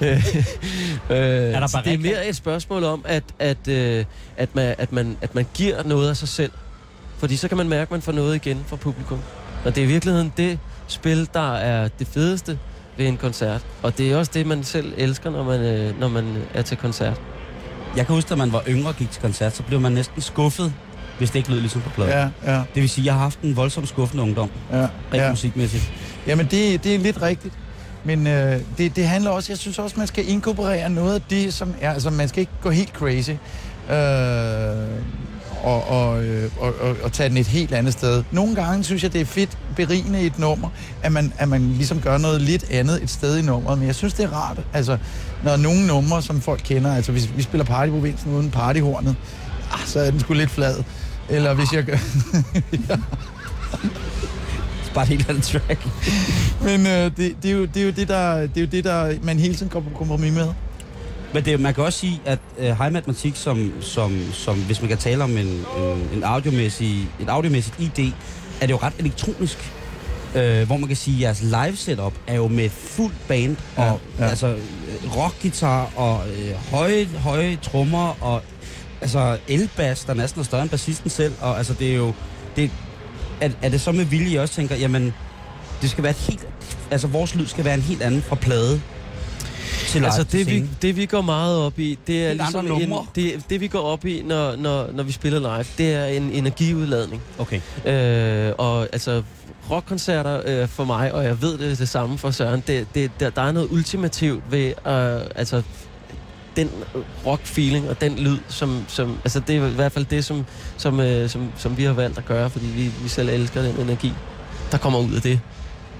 øh, der så bare det er mere et spørgsmål om, at, at, øh, at, man, at, man, at man giver noget af sig selv. Fordi så kan man mærke, at man får noget igen fra publikum. Og det er i virkeligheden det spil, der er det fedeste ved en koncert. Og det er også det, man selv elsker, når man, øh, når man er til koncert. Jeg kan huske, at man var yngre og gik til koncert, så blev man næsten skuffet, hvis det ikke lød ligesom på pladen. Ja, ja, Det vil sige, at jeg har haft en voldsom skuffende ungdom, ja. rent ja. musikmæssigt. Jamen, det, det er lidt rigtigt. Men øh, det, det handler også, jeg synes også, man skal inkorporere noget af det, som er, altså man skal ikke gå helt crazy. Øh, og, og, øh, og, og, og tage den et helt andet sted. Nogle gange synes jeg, det er fedt berigende i et nummer, at man, at man ligesom gør noget lidt andet et sted i nummeret. Men jeg synes, det er rart, altså, når nogle numre, som folk kender, altså hvis vi spiller Party Provinsen uden partyhornet, ah, så er den sgu lidt flad. Eller hvis jeg ja. Bare et helt andet track. Men øh, det, det, er jo, det, er jo det, der, det er jo det, der man hele tiden går på kompromis med. Men det, man kan også sige, at øh, high matematik, som, som, som, hvis man kan tale om en, en, en audiomæssig, et audiomæssigt ID, er det jo ret elektronisk. Øh, hvor man kan sige, at jeres live setup er jo med fuld band, Ja, og ja. altså øh, rockgitar og øh, høje, høje trommer, og altså elbass, der næsten er større end bassisten selv, og altså det er jo, det, er, er det så med vilje, I også tænker, jamen, det skal være et helt, altså vores lyd skal være en helt anden fra plade til live Altså det vi, det vi går meget op i, det er Helt ligesom en, det, det vi går op i, når, når, når vi spiller live, det er en energiudladning. Okay. Øh, og altså rockkoncerter øh, for mig, og jeg ved det det samme for Søren, det, det, der, der er noget ultimativt ved øh, altså den rock-feeling og den lyd, som, som altså det er i hvert fald det, som, som, øh, som, som vi har valgt at gøre, fordi vi, vi selv elsker den energi, der kommer ud af det.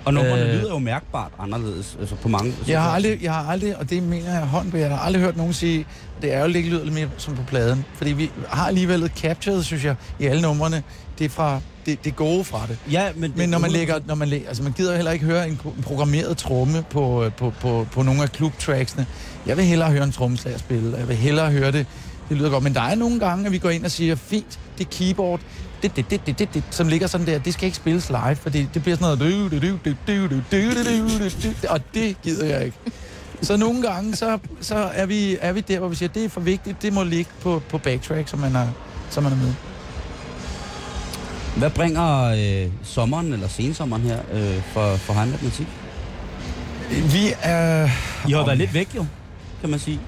Og numrene Øh. lyder jo mærkbart anderledes altså på mange... Jeg har aldrig, jeg har aldrig, og det mener jeg hånd på, jeg har aldrig hørt nogen sige, det er jo ikke lyder lidt mere som på pladen. Fordi vi har alligevel captured, synes jeg, i alle numrene, det er fra det, det gode fra det. Ja, men, Men når man lægger, når man lægger, altså man gider heller ikke høre en, en programmeret tromme på, øh, på, på, på nogle af klubtracksene. Jeg vil hellere høre en trommeslager spille, jeg vil hellere høre det. Det lyder godt, men der er nogle gange, at vi går ind og siger, fint, det keyboard, det, det, det, det, det, det, som ligger sådan der, det skal ikke spilles live, for det, det bliver sådan noget... Og det gider jeg ikke. Så nogle gange, så, så er, vi, er vi der, hvor vi siger, det er for vigtigt, det må ligge på, på backtrack, som man, er, som man er med. Hvad bringer øh, sommeren, eller sensommeren her, øh, for, for Heimlet Musik? Vi er... I har været lidt væk, jo kan man sige.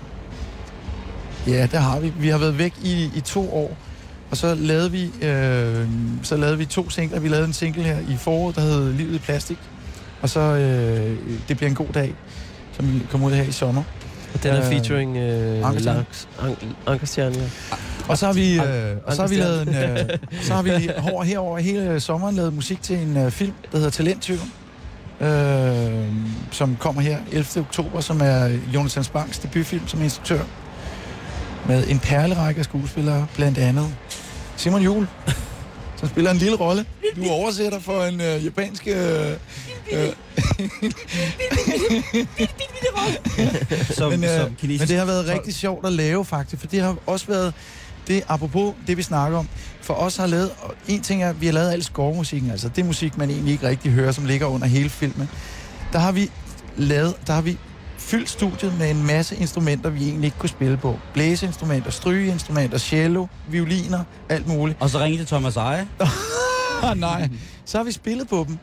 Ja, det har vi. Vi har været væk i, i to år, og så lavede vi øh, så lavede vi to singler. Vi lavede en single her i foråret, der hed Livet i plastik, og så øh, Det bliver en god dag, som kom ud her i sommer. Og den er Øh, featuring øh, Ankerstjerne. Og så har vi, øh, og så har vi lavet en, øh, så har vi over, herover hele sommeren lavet musik til en øh, film, der hedder Talenttyven, øh, som kommer her 11. oktober, som er Jonathan Spangs debutfilm som instruktør, med en perlerække af skuespillere, blandt andet Simon Juhl, som spiller en lille rolle. Du oversætter for en øh, japansk... Øh, øh, Som, men, øh, som men det har været rigtig sjovt at lave, faktisk, for det har også været det, apropos det, vi snakker om, for os har lavet, og en ting er, at vi har lavet al scoremusikken, altså det musik, man egentlig ikke rigtig hører, som ligger under hele filmen. Der har vi lavet, der har vi fyldt studiet med en masse instrumenter, vi egentlig ikke kunne spille på. Blæseinstrumenter, strygeinstrumenter, cello, violiner, alt muligt. Og så ringede til Thomas Eje. Nej. Så har vi spillet på dem.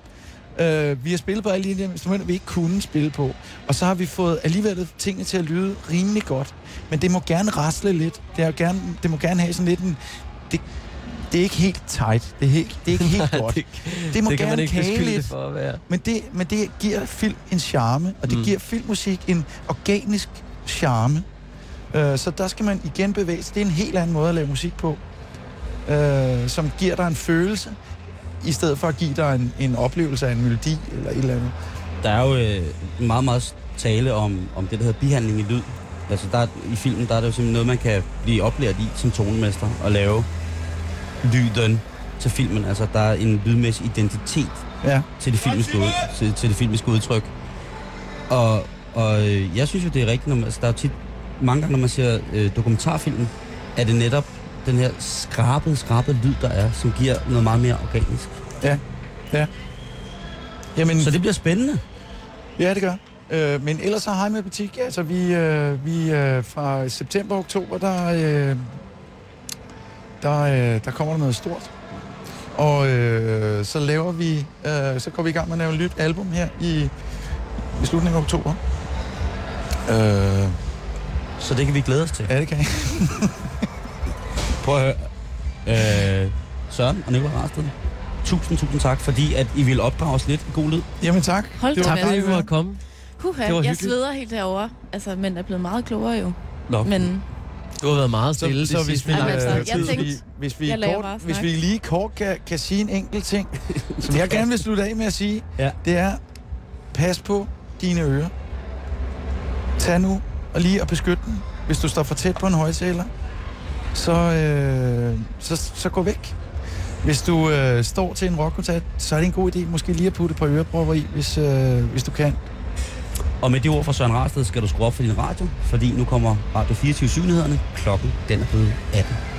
Uh, vi har spillet på alle de instrumenter, vi ikke kunne spille på. Og så har vi fået alligevel tingene til at lyde rimelig godt. Men det må gerne rasle lidt. Det, er gerne, det må gerne have sådan lidt en... Det, det er ikke helt tight. Det er, helt, det er ikke helt godt. det, Det må det kan man gerne ikke kage lidt. for at være. Men det, men det giver film en charme, og det Mm. giver filmmusik en organisk charme. Uh, så der skal man igen bevæge sig. Det er en helt anden måde at lave musik på, uh, som giver dig en følelse, i stedet for at give dig en, en oplevelse af en melodi eller et eller andet. Der er jo øh, meget, meget tale om, om det, der hedder bihandling i lyd. Altså der, er- i filmen, der er det jo simpelthen noget, man kan blive oplært i som tonemester og lave lyden til filmen. Altså der er en lydmæssig identitet Ja. til det filmiske, ud, til, til det filmiske udtryk. Og, og øh, jeg synes jo, det er rigtigt, når man, altså, der er tit, mange gange, når man ser øh, dokumentarfilm, er det netop den her skrabede, skrabede lyd, der er, som giver noget meget mere organisk. Jamen, Så det bliver spændende. Ja, det gør. Øh, men ellers så hej med butik. Altså, vi, øh, vi øh, fra september og oktober, der, øh, der, øh, der kommer der noget stort. Og øh, så laver vi, øh, så går vi i gang med at lave et nyt album her i, i slutningen af oktober. Øh, Så det kan vi glæde os til. Ja, det kan jeg. Prøv at høre. Øh, Søren og Nicolai Rarsted. Tusind, tusind tak, fordi at I ville opdrage os lidt i god lyd. Jamen tak. Hold Det var Tak fordi du måtte komme. Huha, jeg sveder helt herovre. Altså, men er blevet meget klogere jo. Nå, Men Du har været meget stille Så, så hvis, vi, Jamen, altså, jeg hvis, tænkte, vi, hvis, vi jeg kort, hvis vi lige kort kan, kan sige en enkelt ting, som jeg gerne vil slutte af med at sige, Ja. det er, pas på dine ører. Tag nu og lige og beskyt den. Hvis du står for tæt på en højtaler, så, øh, så, så gå væk. Hvis du øh, står til en rockkoncert, så er det en god idé måske lige at putte et par ørepropper i, hvis, øh, hvis du kan og med de ord fra Søren Rarsted skal du skrue op for din radio, fordi nu kommer Radio 24 Synlighederne. Klokken den er blevet 18.